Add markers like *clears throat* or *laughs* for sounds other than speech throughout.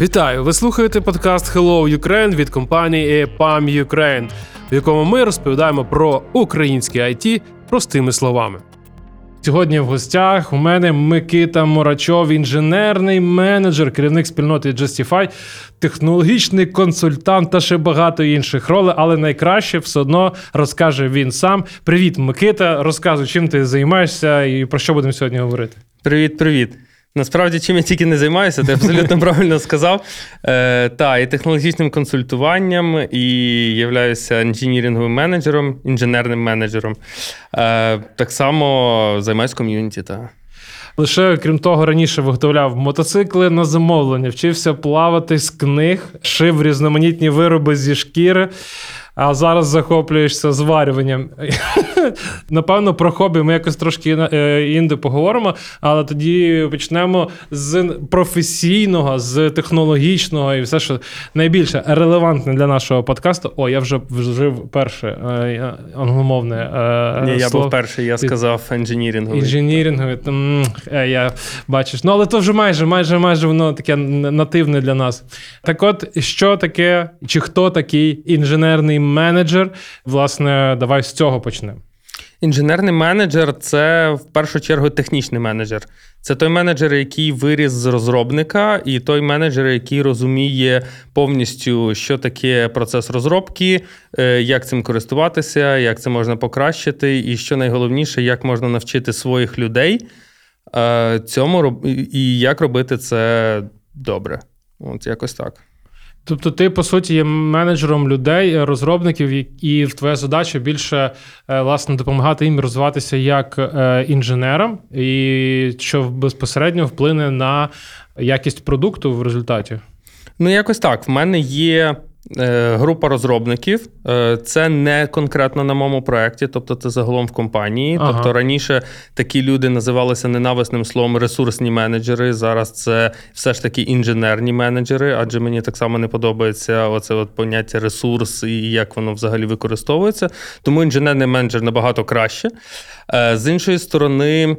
Вітаю! Ви слухаєте подкаст Hello Ukraine від компанії EPAM Ukraine, в якому ми розповідаємо про українське IT простими словами. Сьогодні в гостях у мене Микита Мурачов, інженерний менеджер, керівник спільноти Justify, технологічний консультант та ще багато інших ролей, але найкраще все одно розкаже він сам. Привіт, Микита! Розказуй, чим ти займаєшся і про що будемо сьогодні говорити. Привіт, привіт. Насправді, чим я тільки не займаюся, ти абсолютно *laughs* правильно сказав. Е, Та, і технологічним консультуванням, і являюся інженіринговим менеджером, інженерним менеджером. Е, Так само займаюся ком'юніті. Та. Лише крім того, раніше виготовляв мотоцикли на замовлення, вчився плавати з книг, шив різноманітні вироби зі шкіри. А зараз захоплюєшся зварюванням. *laughs* Напевно, про хобі ми якось трошки е, інде поговоримо, але тоді почнемо з професійного, з технологічного і все, що найбільше релевантне для нашого подкасту. О, я вже вжив перше е, англомовне. Е, Ні, я був перший, я сказав інженіринговий. Інженіринговий, я бачиш. Ну, але то вже майже, майже, майже воно таке нативне для нас. Так от, що таке, чи хто такий інженерний менеджер? Власне, давай з цього почнемо. Інженерний менеджер це в першу чергу технічний менеджер. Це той менеджер, який виріс з розробника, і той менеджер, який розуміє повністю, що таке процес розробки, е, як цим користуватися, як це можна покращити, і що найголовніше, як можна навчити своїх людей е, цьому і як робити це добре. От якось так. Тобто, ти, по суті, є менеджером людей, розробників, і твоя задача більше е, власне допомагати їм розвиватися як е, інженерам, і що безпосередньо вплине на якість продукту в результаті. Ну, якось так. В мене є Е, група розробників. Е, це не конкретно на моєму проєкті, тобто це загалом в компанії. Ага. Тобто раніше такі люди називалися ненависним словом ресурсні менеджери. Зараз це все ж таки інженерні менеджери, адже мені так само не подобається оце от поняття ресурс і як воно взагалі використовується. Тому інженерний менеджер набагато краще. Е, з іншої сторони,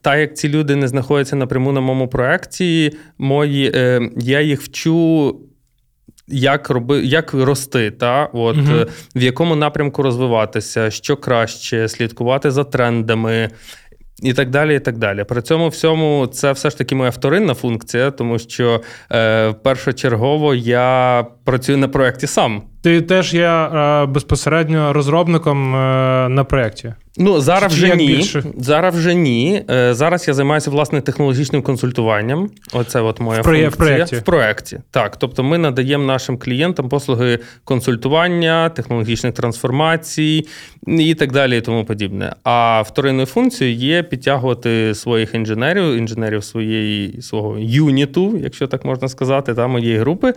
так як ці люди не знаходяться напряму на моєму проєкті, мої я їх вчу як роби, як рости, та от угу. в якому напрямку розвиватися, що краще, слідкувати за трендами. І так далі, і так далі. При цьому всьому це все ж таки моя вторинна функція, тому що е, першочергово я працюю на проєкті сам. Ти теж є е, безпосередньо розробником е, на проєкті? Ну зараз вже ні. Більше? Зараз вже ні. Зараз я займаюся власне технологічним консультуванням. Оце от моя в функція. В проєкті. В проєкті. Так. Тобто ми надаємо нашим клієнтам послуги консультування, технологічних трансформацій і так далі, і тому подібне. А вторинною функцією є підтягувати своїх інженерів, інженерів своєї свого юніту, якщо так можна сказати, та моєї групи.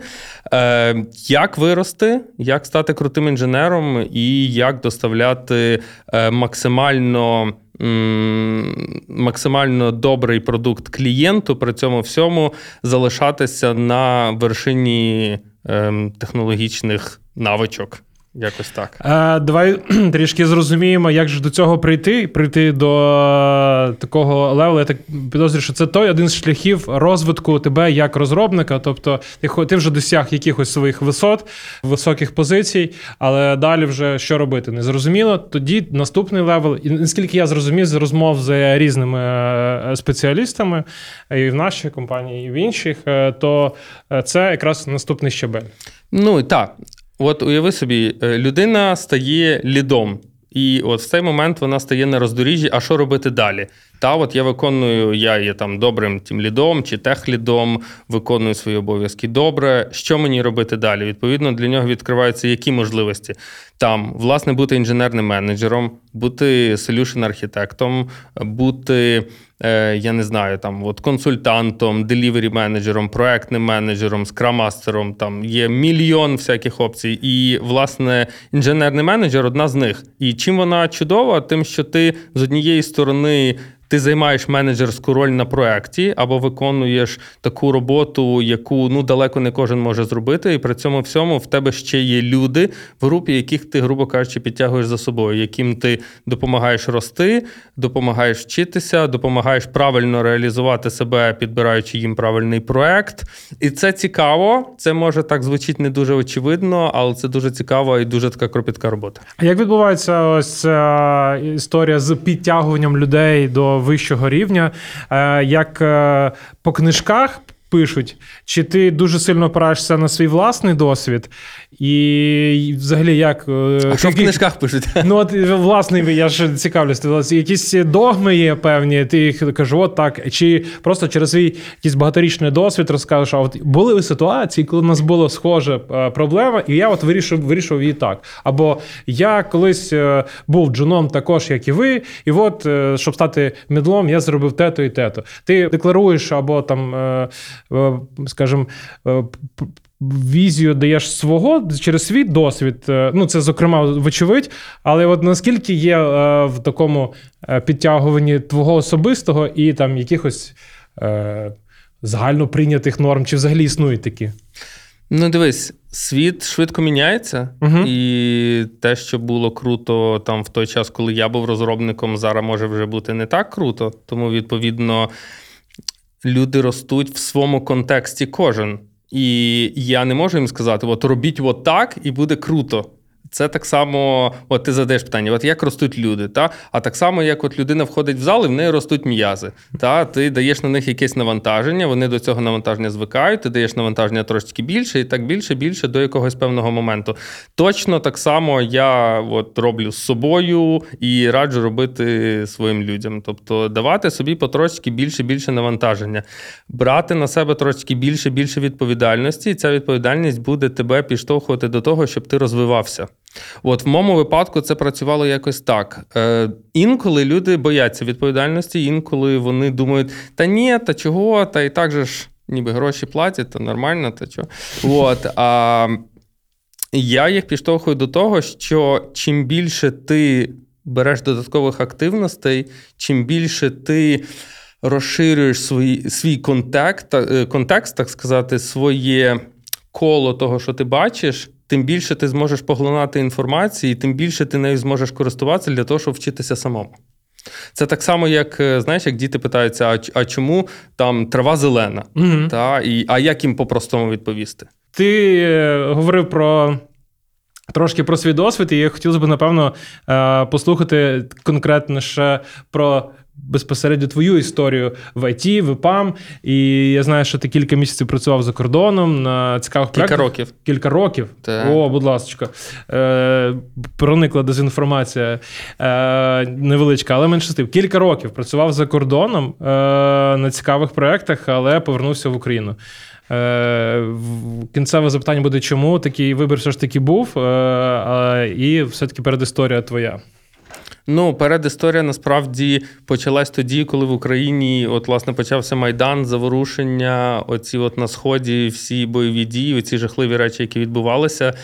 Е, Як вирости, як стати крутим інженером і як доставляти е, максимально максимально. Максимально добрий продукт клієнту, при цьому всьому залишатися на вершині ем, технологічних навичок. Якось так. А, Давай *clears throat* трішки зрозуміємо, як же до цього прийти. Прийти до такого левелу. Я так підозрюю, що це той один з шляхів розвитку тебе як розробника. Тобто, ти ти вже досяг якихось своїх висот, високих позицій, але далі вже що робити? Не зрозуміло. Тоді наступний level, і наскільки я зрозумів з розмов з різними е, спеціалістами і в нашій компанії, і в інших, е, то е, це якраз наступний щабель. Ну так. От уяви собі, е, людина стає лідом. І от в цей момент вона стає на роздоріжжі, а що робити далі? Та от я виконую, я є там добрим тим лідом чи техлідом, виконую свої обов'язки добре. Що мені робити далі? Відповідно, для нього відкриваються які можливості там, власне, бути інженерним менеджером, бути solution архітектом, бути. Е, я не знаю, там от консультантом, делівері менеджером, проектним менеджером, скрамастером. Там є мільйон всяких опцій. І, власне, інженерний менеджер одна з них. І чим вона чудова, тим, що ти з однієї сторони ти займаєш менеджерську роль на проєкті, або виконуєш таку роботу, яку ну далеко не кожен може зробити. І при цьому всьому в тебе ще є люди в групі, яких ти, грубо кажучи, підтягуєш за собою, яким ти допомагаєш рости, допомагаєш вчитися, допомагаєш правильно реалізувати себе, підбираючи їм правильний проект. І це цікаво. Це може так звучить не дуже очевидно, але це дуже цікава і дуже така кропітка робота. А як відбувається ось ця історія з підтягуванням людей до вищого рівня? Е, Як е, по книжках пишуть, чи ти дуже сильно опираєшся на свій власний досвід? І взагалі як. е, А що в книжках пишуть? *laughs* Ну, от власне, я ж цікавлюсь. Якісь догми є певні, ти їх кажу, от так. Чи просто через свій якийсь багаторічний досвід розкажеш, а от були ситуації, коли в нас була схожа е, проблема, і я от вирішив, вирішив її так. Або я колись е, був джуном також, як і ви, і от, е, щоб стати медлом, я зробив те-то і те-то. Ти декларуєш або там, е, е, скажімо, е, візію даєш свого через свій досвід. Е, Ну, це, зокрема, вочевидь. Але от наскільки є е, в такому е, підтягуванні твого особистого і там якихось е, загально прийнятих норм, чи взагалі існують такі? Ну, дивись, світ швидко міняється, Мгм. і те, що було круто там в той час, коли я був розробником, зараз може вже бути не так круто. Тому, відповідно, люди ростуть в своєму контексті кожен. І я не можу їм сказати: от робіть от так, і буде круто. Це так само, от ти задаєш питання, от як ростуть люди, та? а так само, як от людина входить в зал, і в неї ростуть м'язи. Та? Ти даєш на них якесь навантаження, вони до цього навантаження звикають, ти даєш навантаження трошки більше, і так більше, більше до якогось певного моменту. Точно так само я от роблю з собою і раджу робити своїм людям. Тобто давати собі потрошки більше більше навантаження, брати на себе трошки більше більше відповідальності, і ця відповідальність буде тебе підштовхувати до того, щоб ти розвивався. От в моєму випадку це працювало якось так. Е, Інколи люди бояться відповідальності, інколи вони думають, та ні, та чого, та і так же ж ніби гроші платять, то нормально, та чого. От, а я їх підштовхую до того, що чим більше ти береш додаткових активностей, чим більше ти розширюєш свій, свій контекст, е, контекст, так сказати, своє коло того, що ти бачиш, тим більше ти зможеш поглинати інформації, тим більше ти нею зможеш користуватися для того, щоб вчитися самому. Це так само, як е, знаєш, як діти питаються, а, а чому там трава зелена? Угу. Та, і, а як їм по-простому відповісти? Ти е, говорив про. Трошки про свій досвід, і я хотів би, напевно, е, послухати конкретніше про безпосередньо твою історію в ІТ, в ІПАМ. І я знаю, що ти кілька місяців працював за кордоном на цікавих Кілька проєктах. років. Кілька років. Так. О, будь ласка. Е, проникла дезінформація е, невеличка, але менше з тим. Кілька років працював за кордоном е, на цікавих проєктах, але повернувся в Україну. Е, кінцеве запитання буде, чому такий вибір все ж таки був, е, е, і все-таки передісторія твоя. Ну, передісторія насправді почалась тоді, коли в Україні от, власне, почався Майдан, заворушення, оці от на сході всі бойові дії, оці жахливі речі, які відбувалися.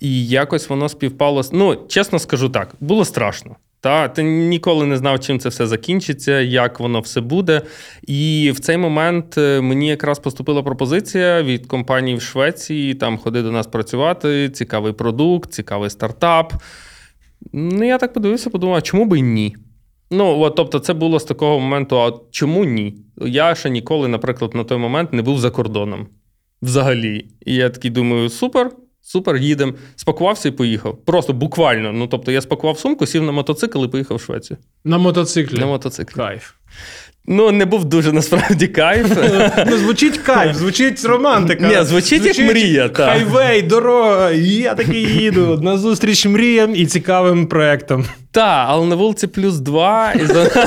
І якось воно співпало. Ну, чесно скажу так, було страшно. Та ти ніколи не знав, чим це все закінчиться, як воно все буде. І в цей момент е, мені якраз поступила пропозиція від компанії в Швеції: там ходи до нас працювати, цікавий продукт, цікавий стартап. Ну, я так подивився, подумав, чому би ні? Ну, от, тобто, це було з такого моменту, а чому ні? Я ще ніколи, наприклад, на той момент не був за кордоном. Взагалі. І я такий думаю: супер, супер, їдемо. Спакувався і поїхав. Просто буквально. Ну, тобто, я спакував сумку, сів на мотоцикл і поїхав в Швецію. На мотоциклі. На мотоциклі. Кайф. Ну, не був дуже насправді кайф. Ну, звучить кайф, звучить романтика. Ні, звучить як мрія, так. Хайвей, дорога, і я такий їду на зустріч мріям і цікавим проектам. Так, але на вулиці плюс два, і за,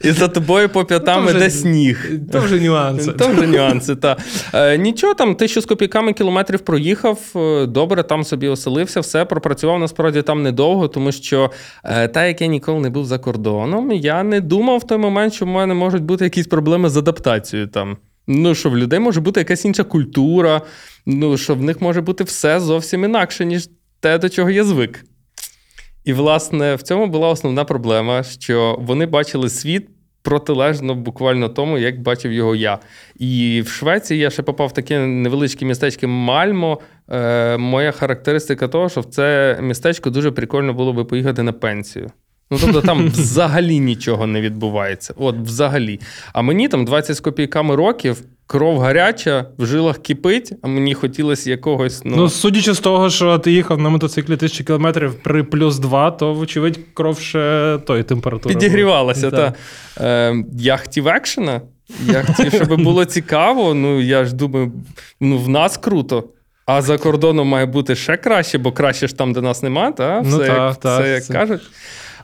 *laughs* і за тобою по п'ятам Ну, іде сніг. То вже нюанси. Там вже нюанси, та. Е, нічого, там тисячу з копійками кілометрів проїхав, е, добре, там собі оселився, все, пропрацював насправді там недовго, тому що, е, та як я ніколи не був за кордоном, я не думав в той момент, що мене можуть бути якісь проблеми з адаптацією там. Ну, що в людей може бути якась інша культура, ну, що в них може бути все зовсім інакше, ніж те, до чого я звик. І, власне, в цьому була основна проблема, що вони бачили світ протилежно буквально тому, як бачив його я. І в Швеції я ще попав в таке невеличке містечко Мальмо. Е, Моя характеристика того, що в це містечко дуже прикольно було би поїхати на пенсію. Ну, тобто там взагалі нічого не відбувається. От взагалі. А мені там 20 з копійками років, кров гаряча, в жилах кипить, а мені хотілося якогось. Ну, Ну, судячи з того, що ти їхав на мотоциклі тисячі кілометрів при плюс 2, то, вочевидь, кров ще тої температури. підігрівалася. була. Та. Е, я хотів екшена. Я хотів, щоб було цікаво. Ну, я ж думаю, ну, в нас круто. А за кордоном має бути ще краще, бо краще ж там, де нас нема, та? Все, Ну, як, та, та, як це- кажуть.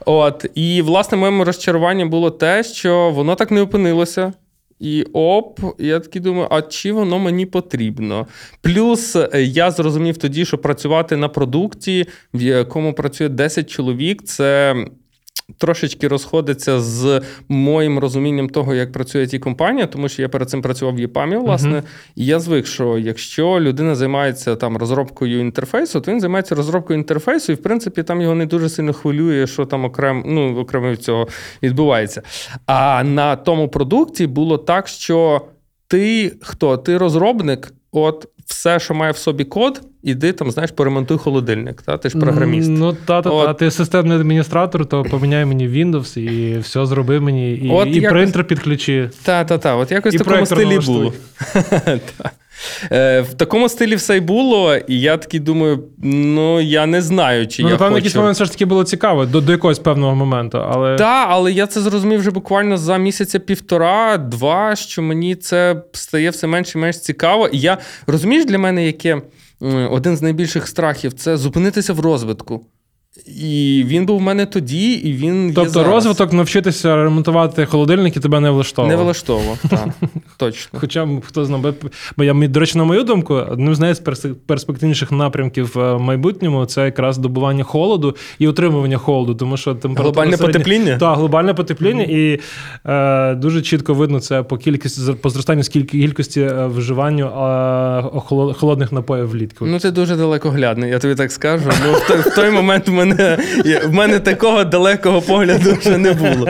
От, і, власне, моєму розчаруванні було те, що воно так не опинилося. І оп, я такий думаю, а чи воно мені потрібно? Плюс е, я зрозумів тоді, що працювати на продукті, в якому працює 10 чоловік, це трошечки розходиться з моїм розумінням того, як працює ті компанія, тому що я перед цим працював в ЄПАМі, власне, Мгм. і я звик, що якщо людина займається там розробкою інтерфейсу, то він займається розробкою інтерфейсу, і в принципі там його не дуже сильно хвилює, що там окремо ну, окремо від цього відбувається. А на тому продукті було так, що ти хто? Ти розробник, от все, що має в собі код, іди там, знаєш, поремонтуй холодильник. Та? Ти ж програміст. Ну, та, та, От. та. Ти системний адміністратор, то поміняй мені Windows і все зроби мені. І, От і якось- принтер підключи. Та, та, та. От якось І в такому проектор стилі налаштуй. було. *laughs* Та. Е, В такому стилі все й було, і я такий думаю: ну я не знаю, чи Ну, я напевно, хочу. якийсь момент все ж таки було цікаво до, до якогось певного моменту. Але Так, але я це зрозумів вже буквально за місяця півтора-два, що мені це стає все менше і менш цікаво. І я розумієш для мене, яке один з найбільших страхів це зупинитися в розвитку. І він був в мене тоді, і він є тобто зараз. розвиток навчитися ремонтувати холодильники тебе не влаштовував. не влаштовував. *laughs* Так, точно. Хоча хто знає, бо- бо я до речі, на мою думку, одним з найперспективніших напрямків е, в майбутньому це якраз добування холоду і утримування холоду, тому що температура Глобальне середня- потепління? Так, глобальне потепління, і е, дуже чітко видно це по кількості по зростанню кількості е, вживанню е, холодних напоїв влітку. Ну, ти дуже далекоглядний, я тобі так скажу. Ну, в той, момент мене, в мене такого далекого погляду вже не було.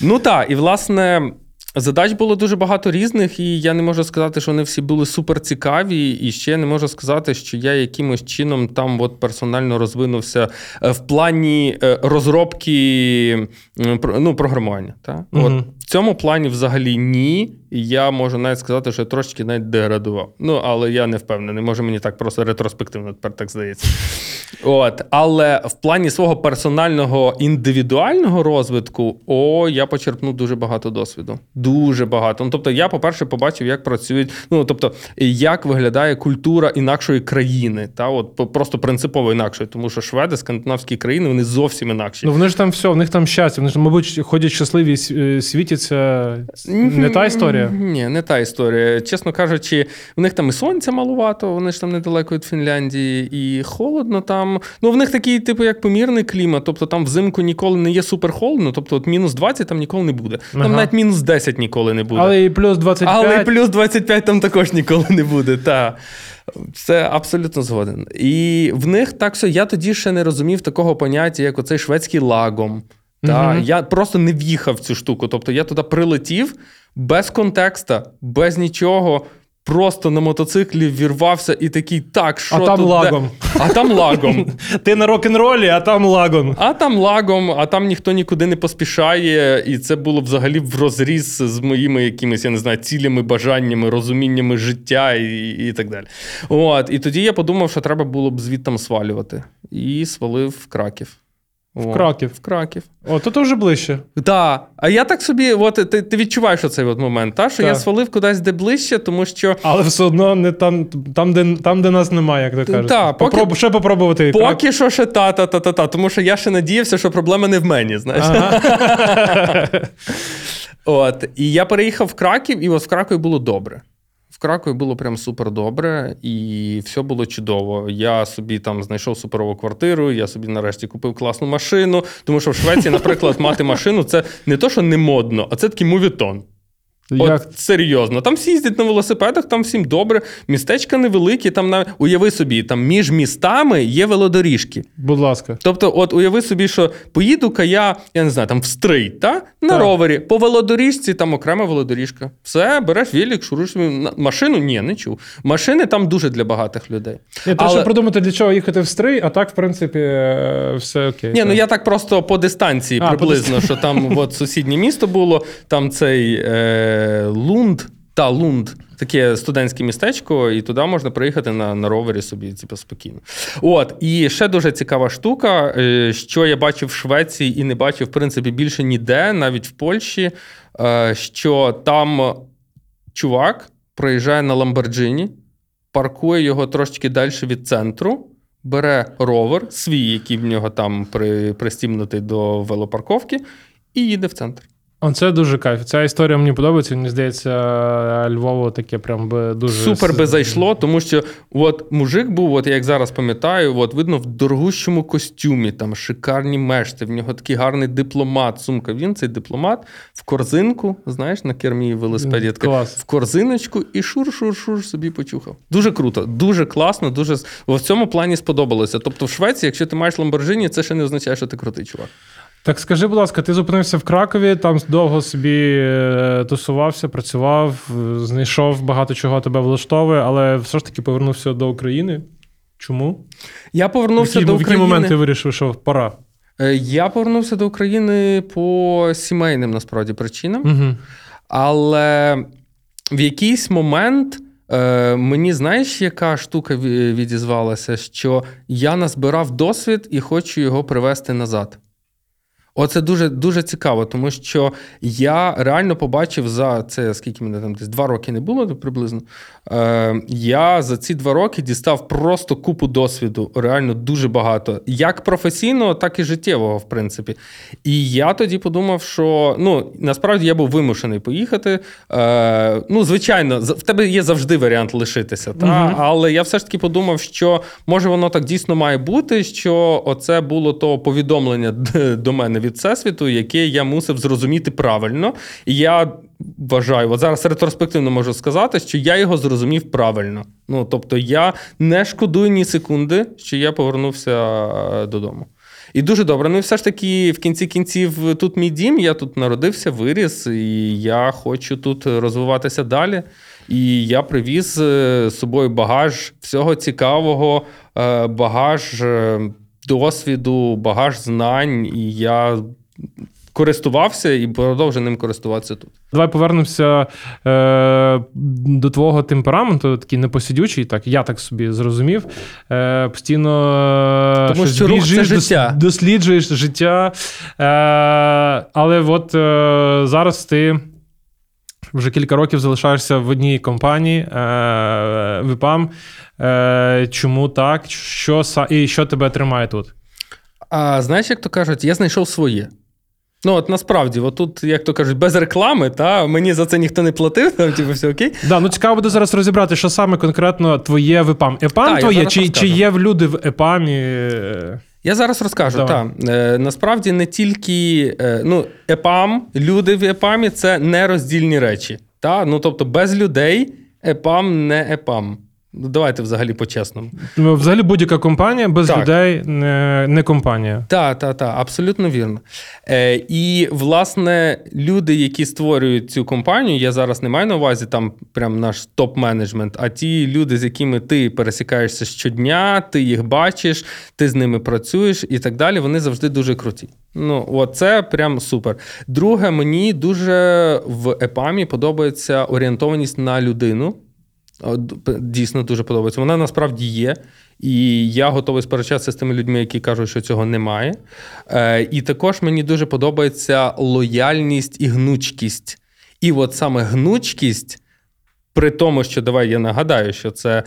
Ну так, і власне. Задач було дуже багато різних, і я не можу сказати, що вони всі були супер цікаві. І ще не можу сказати, що я якимось чином там от персонально розвинувся е, в плані е, розробки ну, програмування. Та? От в цьому плані взагалі ні. І я можу навіть сказати, що я трошки навіть деградував. Ну, але я не впевнений. Може, мені так просто ретроспективно тепер так здається. От, але в плані свого персонального індивідуального розвитку, о, я почерпнув дуже багато досвіду. Дуже багато. Ну, тобто, я, по-перше, побачив, як працюють, ну тобто, як виглядає культура інакшої країни. Та от просто принципово інакшої, тому що шведи, скандинавські країни, вони зовсім інакші. Ну вони ж там все, в них там щастя. Вони ж, мабуть, ходять щасливі, е, світяться. Не та історія. Ні, не та історія. Чесно кажучи, в них там і сонця малувато, вони ж там недалеко від Фінляндії, і холодно там. Ну, в них такий, типу, як помірний клімат. Тобто там взимку ніколи не є супер холодно, тобто от мінус 20 там ніколи не буде. Там Ага. навіть мінус 10 ніколи не буде. Але і плюс 25. Але і плюс 25 там також ніколи не буде. Та. Це абсолютно згоден. І в них так все. Я тоді ще не розумів такого поняття, як оцей шведський лагом. Та, Мгм. Я просто не в'їхав в цю штуку. Тобто я туди прилетів без контекста, без нічого. Просто на мотоциклі вірвався і такий, так, що А там тут де?» лагом. А там лагом. *laughs* Ти на рок-н-ролі, а там лагон. А там лагом, а там ніхто нікуди не поспішає, і це було взагалі в розріз з моїми якимись, я не знаю, цілями, бажаннями, розуміннями життя і, і так далі. От, і тоді я подумав, що треба було б звідтам свалювати. І свалив в Краків. В Краків. В Краків. О, то то вже ближче. Так. А я так собі, от ти, ти відчуваєш оцей от момент, та? що я свалив кудись де ближче, тому що. Але все одно не там, там, де, там, де нас немає, як то кажуть. Та, поки- Попроб- ще попробувати. і крак. Поки що ще та-та-та-та-та, тому що я ще надіявся, що проблема не в мені, знаєш. Ага. *laughs* От, і я переїхав в Краків, і от в Кракові було добре. Кракові було прям супер добре, і все було чудово. Я собі там знайшов суперову квартиру, я собі нарешті купив класну машину. Тому що в Швеції, наприклад, мати машину це не то, що не модно, а це такий мувітон. От серйозно. Там всі їздять на велосипедах, там всім добре. Містечка невеликі, там на уяви собі, там між містами є велодоріжки. Будь ласка. Тобто, от уяви собі, що поїду-ка я, я не знаю, там в стрий, та? на так. ровері, по велодоріжці, там окрема велодоріжка. Все, береш велик, шуруєш машину? Ні, не чув. Машини там дуже для багатих людей. Ні, Але... Треба продумати, для чого їхати в стрий, а так, в принципі, е, все окей. Ні, так. ну я так просто по дистанції а, приблизно, по що там от сусіднє місто було, там цей. Е... Лунд та Лунд. Таке студентське містечко, і туди можна приїхати на на ровері собі типу, спокійно. От, і ще дуже цікава штука, е, що я бачив в Швеції і не бачив, в принципі, більше ніде, навіть в Польщі, е, що там чувак проїжджає на Ламборджині, паркує його трошки далі від центру, бере ровер, свій, який в нього там при, пристімнутий до велопарковки, і їде в центр. Це дуже кайф. Ця історія мені подобається. Мені здається, Львову таке прям би дуже супер би зайшло, тому що от мужик був, от я як зараз пам'ятаю, от видно в дорогущому костюмі, там шикарні мешти. В нього такий гарний дипломат. Сумка. Він цей дипломат в корзинку, знаєш, на кермі велосипеді Клас. в корзиночку і шур-шур-шур собі почухав. Дуже круто, дуже класно, дуже в цьому плані сподобалося. Тобто, в Швеції, якщо ти маєш Ламборджині, це ще не означає, що ти крутий чувак. Так скажи, будь ласка, ти зупинився в Кракові, там довго собі е, тусувався, працював, знайшов багато чого тебе влаштовує, але все ж таки повернувся до України. Чому? Я повернувся які, до України. В який момент ти вирішив, що пора? Е, я повернувся до України по сімейним насправді причинам. Угу. Але в якийсь момент. Е, мені знаєш, яка штука відізвалася, що я назбирав досвід і хочу його привести назад. Оце дуже дуже цікаво, тому що я реально побачив за це, скільки мене там десь два роки не було приблизно. Е, Я за ці два роки дістав просто купу досвіду, реально дуже багато, як професійного, так і життєвого, в принципі. І я тоді подумав, що ну насправді я був вимушений поїхати. Е, Ну, звичайно, в тебе є завжди варіант лишитися. Та? Угу. Але я все ж таки подумав, що може воно так дійсно має бути, що оце було то повідомлення до мене від всесвіту, яке я мусив зрозуміти правильно. І я вважаю, от зараз ретроспективно можу сказати, що я його зрозумів правильно. Ну тобто, я не шкодую ні секунди, що я повернувся е, додому. І дуже добре. Ну і все ж таки, в кінці кінців, тут мій дім, я тут народився, виріс, і я хочу тут розвиватися далі. І я привіз е, з собою багаж всього цікавого, е, багаж досвіду, багаж знань, і я користувався і продовжую ним користуватися тут. Давай повернемося е, до твого темпераменту, такий непосидючий, так я так собі зрозумів. Е, Постійно Тому що рух це життя. досліджуєш життя. Е, Але от е, зараз ти. Вже кілька років залишаєшся в одній компанії е, в ІПАМ. Е, Чому так? Що І що тебе тримає тут? А знаєш, як то кажуть, я знайшов своє. Ну, от насправді, от тут, як то кажуть, без реклами, та мені за це ніхто не платив, *laughs* там типу, все окей. Да, ну цікаво буде зараз розібрати, що саме конкретно твоє в ЕПАМ. ЕПАМ твоє, чи чи є люди в ЕПАМі? Я зараз розкажу. Та, Е, Насправді не тільки е, ну, ЕПАМ, люди в ЕПАМі це нероздільні речі. Та? Ну, Тобто, без людей ЕПАМ не ЕПАМ. Ну, давайте взагалі по-чесному. Ну, взагалі будь-яка компанія без так. людей не не компанія. Так, так, так, абсолютно вірно. Е, І, власне, люди, які створюють цю компанію, я зараз не маю на увазі там прям наш топ-менеджмент, а ті люди, з якими ти пересікаєшся щодня, ти їх бачиш, ти з ними працюєш і так далі, вони завжди дуже круті. Ну, от це прям супер. Друге, мені дуже в ЕПАМі подобається орієнтованість на людину. Дійсно дуже подобається. Вона насправді є. І я готовий сперечатися з тими людьми, які кажуть, що цього немає. Е, І також мені дуже подобається лояльність і гнучкість. І от саме гнучкість, при тому, що давай я нагадаю, що це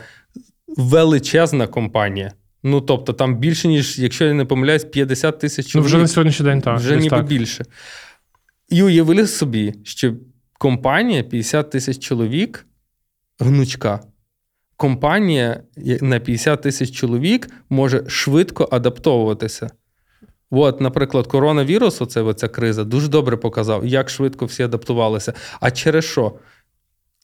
величезна компанія. Ну, тобто, там більше, ніж, якщо я не помиляюсь, 50 тисяч чоловік. Ну, вже на сьогоднішній день так. Вже ніби так. більше. І уявили собі, що компанія 50 тисяч чоловік гнучка. Компанія на 50 тисяч чоловік може швидко адаптовуватися. От, наприклад, коронавірус, оце, оця криза, дуже добре показав, як швидко всі адаптувалися. А через що?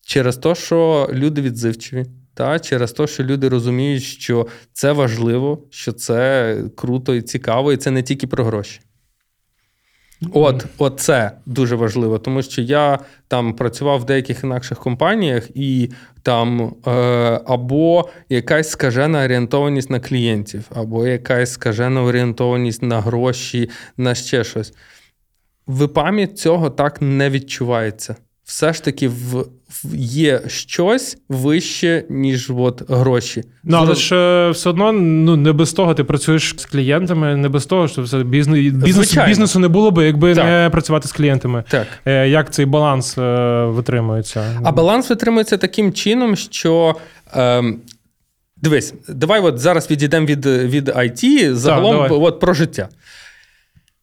Через те, що люди відзивчиві, та через те, що люди розуміють, що це важливо, що це круто і цікаво, і це не тільки про гроші. От, от це дуже важливо, тому що я там працював в деяких інакших компаніях, і там е, або якась скажена орієнтованість на клієнтів, або якась скажена орієнтованість на гроші, на ще щось. В пам'ять цього так не відчувається все ж таки в, в є щось вище, ніж от гроші. Ну, але ж е, все одно ну, не без того ти працюєш з клієнтами, не без того, що все бізнес, бізнес, бізнесу не було би, якби так. не працювати з клієнтами. Так. Е, як цей баланс е, витримується? А баланс витримується таким чином, що. Е, Дивись, давай от зараз відійдемо від від IT загалом так, от, про життя.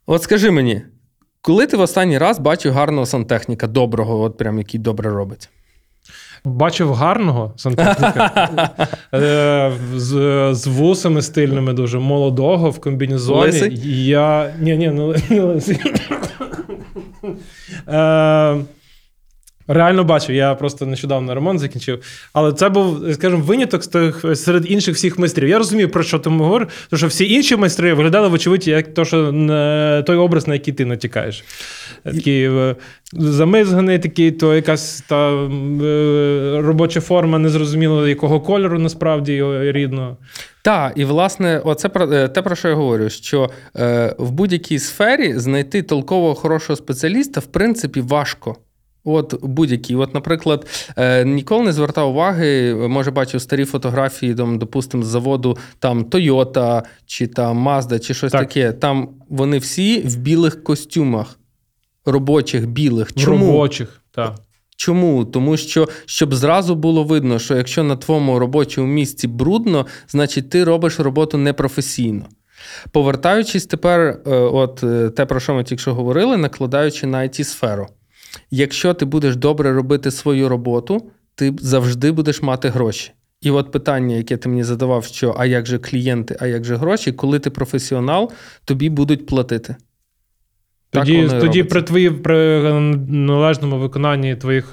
От скажи мені, коли ти в останній раз бачив гарного сантехніка, доброго, от прям який добре робить? Бачив гарного сантехніка *laughs* е, з з вусами стильними, дуже молодого в комбінезоні. Лисий? Я. Ні, ні, не лисий. *laughs* Реально бачив, я просто нещодавно ремонт закінчив. Але це був, скажімо, виняток з тих серед інших всіх майстрів. Я розумію, про що ти говориш, тому що всі інші майстри виглядали, вочевидь, як то, що той образ, на який ти натякаєш. Такий е, замизганий, такий, то якась та е, робоча форма, незрозуміло, якого кольору насправді рідного. Так, і власне, оце про е, те, про що я говорю: що е, в будь-якій сфері знайти толкового хорошого спеціаліста, в принципі, важко. От будь-які. От, наприклад, е, ніколи не звертав уваги, може бачив старі фотографії, там, допустимо, з заводу там Toyota чи там Mazda, чи щось так. таке. Там вони всі в білих костюмах, робочих білих. Чому? Робочих, так. Чому? Тому що щоб зразу було видно, що якщо на твоєму робочому місці брудно, значить ти робиш роботу непрофесійно. Повертаючись тепер, е, от е, те, про що ми тільки що говорили, накладаючи на it сферу Якщо ти будеш добре робити свою роботу, ти завжди будеш мати гроші. І от питання, яке ти мені задавав, що а як же клієнти, а як же гроші, коли ти професіонал, тобі будуть платити. Тоді тоді при твої, при належному виконанні твоїх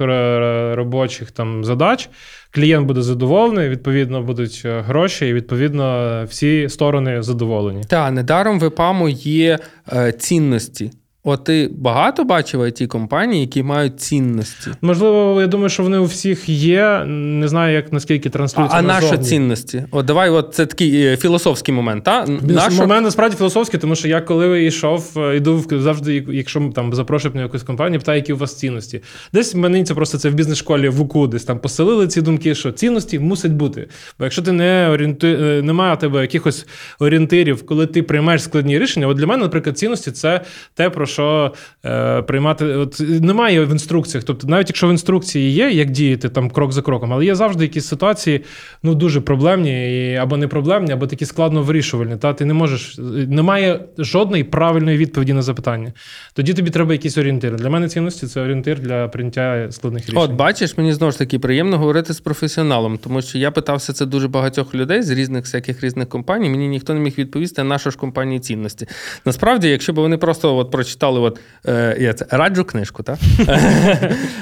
робочих там задач клієнт буде задоволений, відповідно, будуть е, гроші, і відповідно всі сторони задоволені. Так, недаром в ЕПАМу є е, цінності. От ти багато бачив it компанії, які мають цінності? Можливо, я думаю, що вони у всіх є. Не знаю, як наскільки транслюються. А, а наші цінності? От давай, от це такий е, філософський момент. Та? Нашу... Момент насправді філософський, тому що я коли йшов, йду е, завжди, якщо там запрошують на якусь компанію, питаю, які у вас цінності. Десь мені це просто це в бізнес-школі в УКУ, десь там поселили ці думки, що цінності мусять бути. Бо якщо ти не орієнту... Е, немає у тебе якихось орієнтирів, коли ти приймаєш складні рішення, от для мене, наприклад, цінності це те, про що е, приймати. От Немає в інструкціях. Тобто, навіть якщо в інструкції є, як діяти там крок за кроком, але є завжди якісь ситуації ну, дуже проблемні, і, або не проблемні, або такі складно вирішувальні. Та? Ти не можеш, немає жодної правильної відповіді на запитання. Тоді тобі треба якісь орієнтири. Для мене цінності це орієнтир для прийняття складних рішень. От, бачиш, мені знову ж таки приємно говорити з професіоналом, тому що я питався це дуже багатьох людей з різних всяких різних компаній. Мені ніхто не міг відповісти на що ж компанії цінності. Насправді, якщо б вони просто от прочитали от Е, я це раджу книжку, так? *laughs*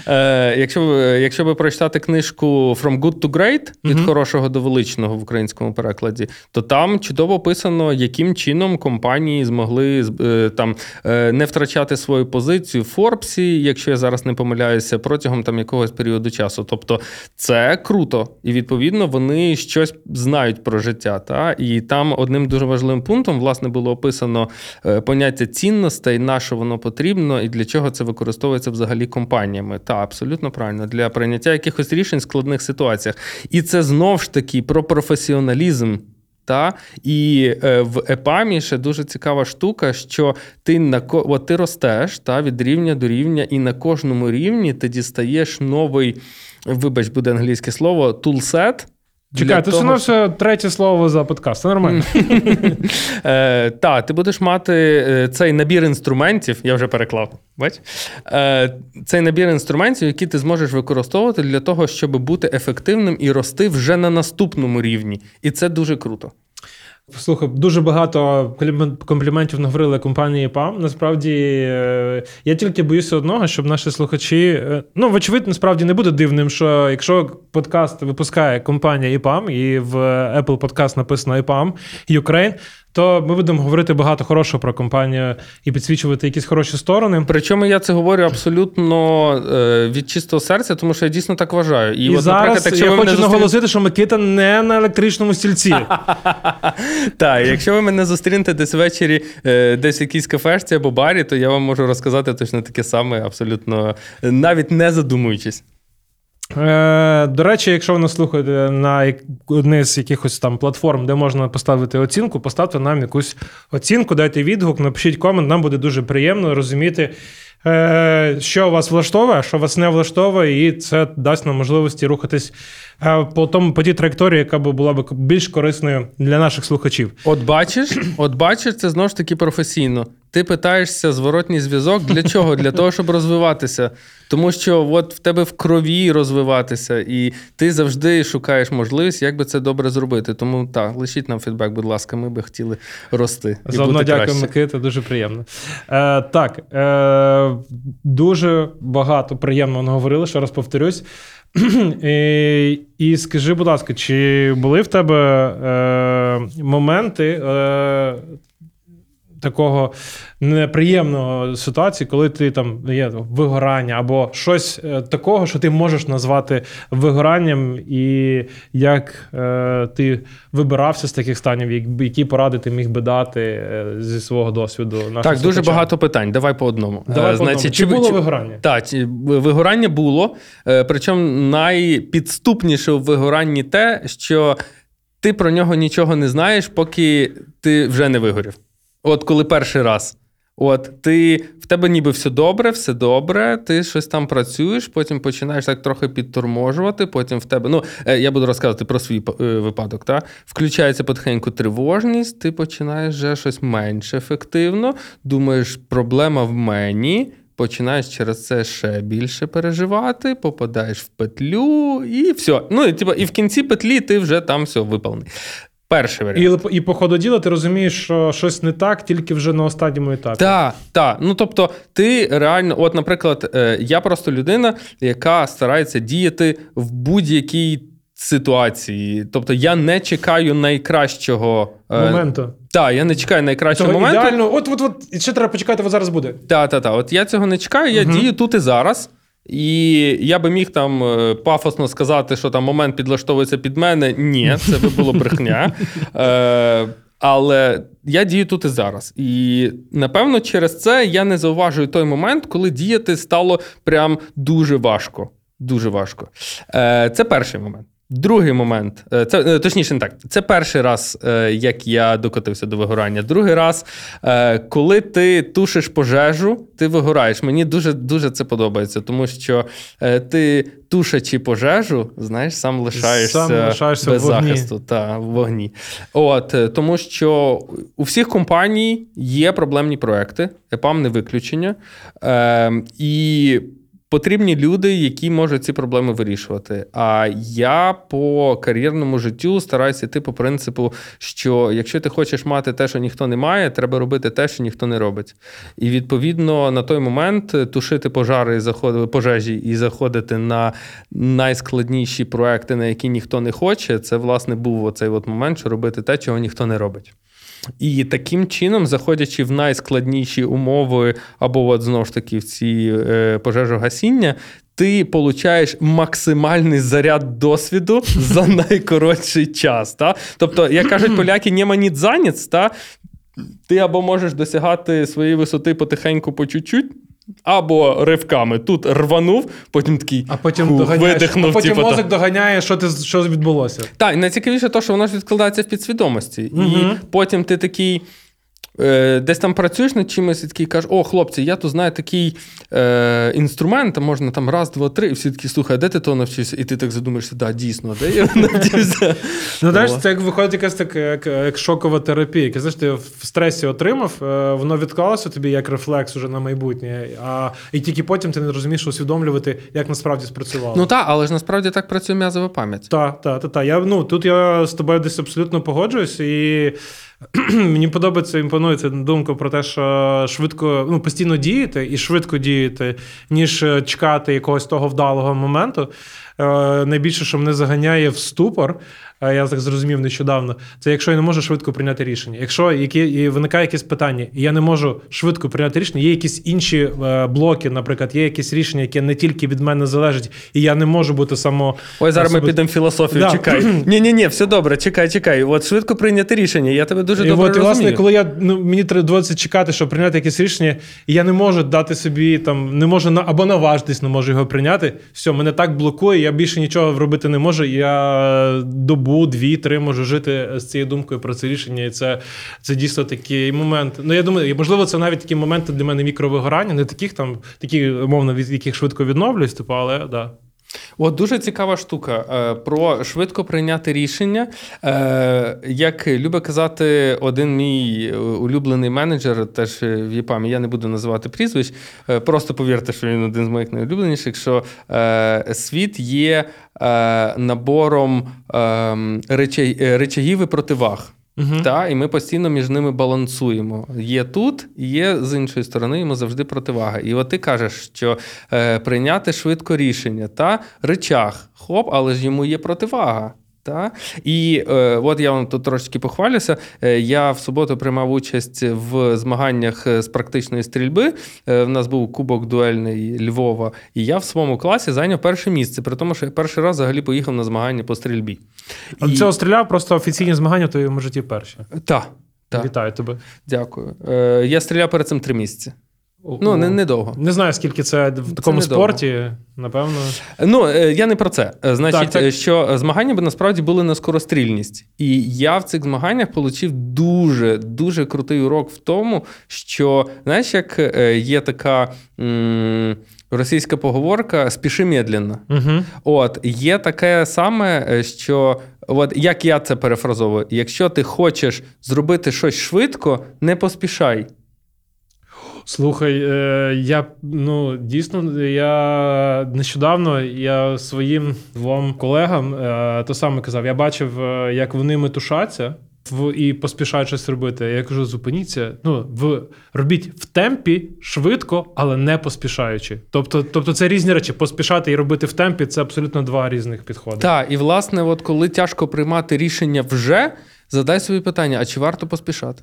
Е, якщо якщо ви прочитати книжку From Good to Great від хорошого до величного в українському перекладі, то там чудово описано, яким чином компанії змогли е, там не втрачати свою позицію в Форбсі, якщо я зараз не помиляюся, протягом там якогось періоду часу. Тобто це круто, і відповідно вони щось знають про життя. Та? І там одним дуже важливим пунктом власне було описано поняття цінностей, на що воно потрібно і для чого це використовується взагалі компаніями. Та абсолютно правильно для прийняття якихось рішень в складних ситуаціях. І це знов ж таки про професіоналізм. Та? І е, в ЕПАМі ще дуже цікава штука, що ти на от ти ростеш та, від рівня до рівня, і на кожному рівні ти дістаєш новий, вибач, буде англійське слово, тулсет, Чекай, того... все третє слово за подкаст, це нормально. *laughs* Е, Так, ти будеш мати е, цей набір інструментів, я вже переклав. бач? Е, Цей набір інструментів, які ти зможеш використовувати для того, щоб бути ефективним і рости вже на наступному рівні. І це дуже круто. Слухай, дуже багато компліментів наговорили компанії ПАМ. Насправді, е, я тільки боюся одного, щоб наші слухачі. Е, ну, вочевидь, насправді не буде дивним, що якщо подкаст випускає компанія ІПАМ, і в Apple Podcast написано ІПАМ Ukraine, то ми будемо говорити багато хорошого про компанію і підсвічувати якісь хороші сторони. Причому я це говорю абсолютно е, від чистого серця, тому що я дійсно так вважаю. І, і от, зараз якщо я хочу зустрін... наголосити, що Микита не на електричному стільці. *laughs* Так, якщо ви мене зустрінете десь ввечері, е, десь в якійсь кафешці або барі, то я вам можу розказати точно таке саме, абсолютно навіть не задумуючись. Е, До речі, якщо ви нас слухаєте на одній з якихось там платформ, де можна поставити оцінку, поставте нам якусь оцінку, дайте відгук, напишіть комент, нам буде дуже приємно розуміти, е, що вас влаштовує, що вас не влаштовує, і це дасть нам можливості рухатись е, по тому по тій траєкторії, яка б була б більш корисною для наших слухачів. От бачиш, от бачиш, це знову ж таки професійно. Ти питаєшся зворотній зв'язок для *laughs* чого? Для того, щоб розвиватися. Тому що от в тебе в крові розвиватися, і ти завжди шукаєш можливість, як би це добре зробити. Тому так, лишіть нам фідбек, будь ласка, ми би хотіли рости. і Заодно дякую, Микита, дуже приємно. Е, Так, е, дуже багато приємного наговорили, ще раз повторюсь. *clears throat* І, і скажи, будь ласка, чи були в тебе е, моменти е, такого неприємного ситуації, коли ти там є вигорання або щось е, такого, що ти можеш назвати вигоранням, і як е, ти вибирався з таких станів, які поради ти міг би дати е, зі свого досвіду. Так, слухачам. дуже багато питань. Давай по одному. Давай по одному. Чи, чи було чи, вигорання? Так, вигорання було. Причому найпідступніше в вигоранні те, що ти про нього нічого не знаєш, поки ти вже не вигорів. От коли перший раз. От ти в тебе ніби все добре, все добре, ти щось там працюєш, потім починаєш так трохи підторможувати. Потім в тебе. Ну, е, я буду розказувати про свій е, випадок. Та? Включається потихеньку тривожність, ти починаєш вже щось менш ефективно. Думаєш, проблема в мені. Починаєш через це ще більше переживати, попадаєш в петлю, і все. Ну, і, типу, і в кінці петлі ти вже там все виповнений. Перший варіант. І і по ходу діла ти розумієш, що щось не так, тільки вже на останньому етапі. Так, так. Ну тобто, ти реально, от, наприклад, е, я просто людина, яка старається діяти в будь-якій ситуації. Тобто я не чекаю найкращого е, моменту. Так, я не чекаю найкращого Того моменту. Ідеально, от, от, от, ще треба почекати, от зараз буде. Так, так, так. От я цього не чекаю, я угу. дію тут і зараз. І я би міг там е, пафосно сказати, що там момент підлаштовується під мене. Ні, це би було брехня. *laughs* Е, але я дію тут і зараз. І напевно, через це я не зауважую той момент, коли діяти стало прям дуже важко. Дуже важко. Е, це перший момент. Другий момент, е, це е, точніше, не так. Це перший раз, е, як я докотився до вигорання. Другий раз, коли ти тушиш пожежу, ти вигораєш. Мені дуже дуже це подобається, тому що ти, тушачи пожежу, знаєш, сам лишаєшся, сам лишаєшся без в захисту та в вогні. От тому, що у всіх компаній є проблемні проекти, ЕПАМ не виключення. Е, І Потрібні люди, які можуть ці проблеми вирішувати. А я по кар'єрному життю стараюся йти по принципу, що якщо ти хочеш мати те, що ніхто не має, треба робити те, що ніхто не робить. І відповідно на той момент тушити пожари, заходити пожежі і заходити на найскладніші проекти, на які ніхто не хоче. Це власне був оцей от момент, що робити те, чого ніхто не робить. І таким чином, заходячи в найскладніші умови, або от знову ж таки в ці е, пожежогасіння, ти получаєш максимальний заряд досвіду *laughs* за найкоротший час. Та? Тобто, як кажуть поляки, нема ніт та? ти або можеш досягати своєї висоти потихеньку по чуть-чуть, або ривками тут рванув, потім такий а потім фу, видихнув. А потім типу, мозок доганяє, що ти що відбулося. Так, і найцікавіше, те, що воно ж відкладається в підсвідомості. Угу. І потім ти такий. Е, десь там працюєш над чимось і такий кажеш, о, хлопці, я тут знаю такий е, інструмент, можна там раз, два, три, і всі такі, слухай, де ти то навчився? І ти так задумаєшся, да, дійсно, де я навчився? Ну, знаєш, це як виходить якась така як, як шокова терапія. Яке, знаєш, ти в стресі отримав, е, воно відклалося тобі як рефлекс уже на майбутнє, а і тільки потім ти не розумієш усвідомлювати, як насправді спрацювало. Ну так, але ж насправді так працює м'язова пам'ять. Так, так, так. Та. Я, ну, Тут я з тобою десь абсолютно погоджуюсь, і *clears throat* мені подобається, імпонується думка про те, що швидко ну, постійно діяти і швидко діяти, ніж чекати якогось того вдалого моменту. Е, найбільше, що мене заганяє в ступор, я так зрозумів нещодавно, це якщо я не можу швидко прийняти рішення. Якщо які, виникає якесь питання, і я не можу швидко прийняти рішення, є якісь інші е, блоки, наприклад, є якісь рішення, які не тільки від мене залежать, і я не можу бути само. Ой, зараз ми підемо філософію. Да. Чекай. Ні, ні, ні, все добре, чекай, чекай. От швидко прийняти рішення. Я тебе дуже і добре. От, і, власне, коли я ну мені треба доводиться чекати, щоб прийняти якесь рішення, і я не можу дати собі там, не можу на або наважитись, не можу його прийняти. Все, мене так блокує, я більше нічого робити не можу. Я добу, дві-три можу жити з цією думкою про це рішення. І це це дійсно такий момент. Ну я думаю, можливо, це навіть такі моменти для мене мікровигорання, не таких там, такі умовно, від яких швидко відновлюсь, типу, але да. От дуже цікава штука е, про швидко прийняти рішення. Е, як любить казати один мій улюблений менеджер, теж в ЄПАМі, я не буду називати прізвищ. Е, просто повірте, що він один з моїх найулюбленіших. Що світ є набором ем, речагів і противаг. Угу. Та, І ми постійно між ними балансуємо. Є тут, є з іншої сторони, йому завжди противага. І от ти кажеш, що е, прийняти швидко рішення, та речах, хоп, але ж йому є противага. Та? І е, от я вам тут трошки похвалюся. Е, я в суботу приймав участь в змаганнях з практичної стрільби. Е, в нас був кубок дуельний Львова, і я в своєму класі зайняв перше місце, при тому, що я перший раз взагалі поїхав на змагання по стрільбі. А і... цього стріляв просто офіційні змагання то в житті перші. Так. Вітаю тебе. Дякую. Е, Я стріляв перед цим три місяці. Ну, не, недовго. Не знаю, скільки це в такому це спорті, напевно. Ну, е, я не про це. Е, значить, так, так. Е, що змагання би насправді були на скорострільність. І я в цих змаганнях отримав дуже дуже крутий урок в тому, що, знаєш, як є така. М- Російська поговорка спіши медленно. Угу. От є таке саме, що от як я це перефразовую: якщо ти хочеш зробити щось швидко, не поспішай. Слухай, е, я ну дійсно я нещодавно я своїм двом колегам е, то саме казав. Я бачив, е, як вони метушаться в і поспішають щось робити. Я кажу: зупиніться. Ну в робіть в темпі швидко, але не поспішаючи. Тобто, тобто це різні речі. Поспішати і робити в темпі це абсолютно два різних підходи. Так, і власне, от коли тяжко приймати рішення вже, задай собі питання: а чи варто поспішати?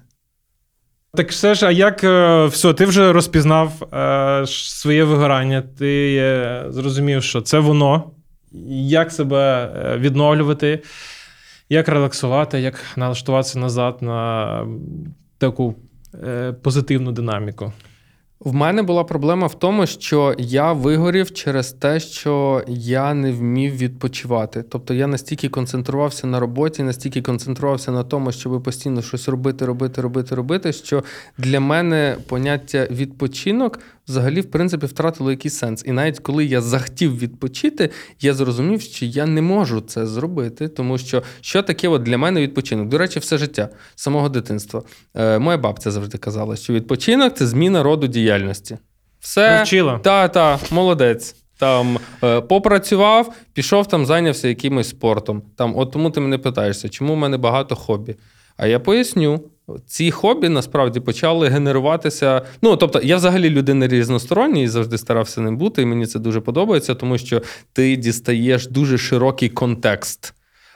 Так все ж, а як е, все, ти вже розпізнав е, своє вигорання, ти е, зрозумів, що це воно, як себе е, відновлювати, як релаксувати, як налаштуватися назад на таку е, позитивну динаміку. В мене була проблема в тому, що я вигорів через те, що я не вмів відпочивати. Тобто я настільки концентрувався на роботі, настільки концентрувався на тому, щоб постійно щось робити, робити, робити, робити. Що для мене поняття відпочинок взагалі, в принципі, втратило якийсь сенс. І навіть коли я захотів відпочити, я зрозумів, що я не можу це зробити, тому що що таке от для мене відпочинок? До речі, все життя самого дитинства. Е, Моя бабця завжди казала, що відпочинок це зміна роду діяльності. Все Вчила. та, та, молодець. Там е, попрацював, пішов там, зайнявся якимось спортом. Там, от тому ти мене питаєшся, чому в мене багато хобі? А я поясню. Ці хобі насправді почали генеруватися. Ну, тобто, я взагалі людина різностороння і завжди старався ним бути, і мені це дуже подобається, тому що ти дістаєш дуже широкий контекст.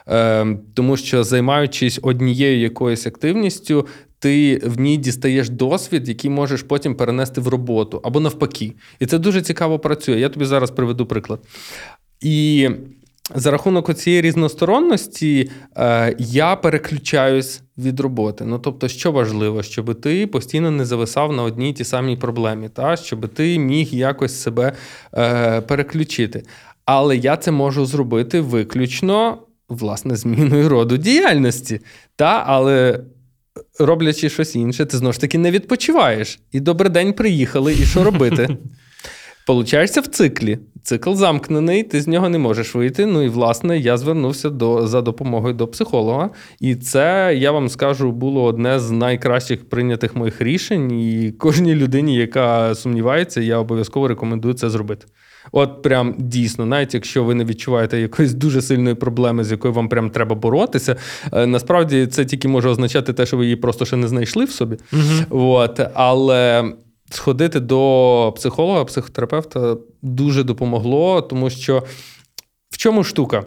Е, Тому що, займаючись однією якоюсь активністю, ти в ній дістаєш досвід, який можеш потім перенести в роботу або навпаки. І це дуже цікаво працює. Я тобі зараз приведу приклад. І за рахунок цієї різносторонності е, я переключаюсь від роботи. Ну тобто, що важливо, щоб ти постійно не зависав на одній ті самій проблемі, та щоб ти міг якось себе е, переключити. Але я це можу зробити виключно власне зміною роду діяльності. Та, Але роблячи щось інше, ти знову ж таки не відпочиваєш. І добрий день приїхали, і що робити? *laughs* Получаєшся в циклі. Цикл замкнений, ти з нього не можеш вийти. Ну і власне я звернувся до, за допомогою до психолога. І це, я вам скажу, було одне з найкращих прийнятих моїх рішень. І кожній людині, яка сумнівається, я обов'язково рекомендую це зробити. От прям дійсно, навіть якщо ви не відчуваєте якоїсь дуже сильної проблеми, з якою вам прям треба боротися, е, насправді це тільки може означати те, що ви її просто ще не знайшли в собі. Угу. От, Але сходити до психолога, психотерапевта дуже допомогло, тому що в чому штука?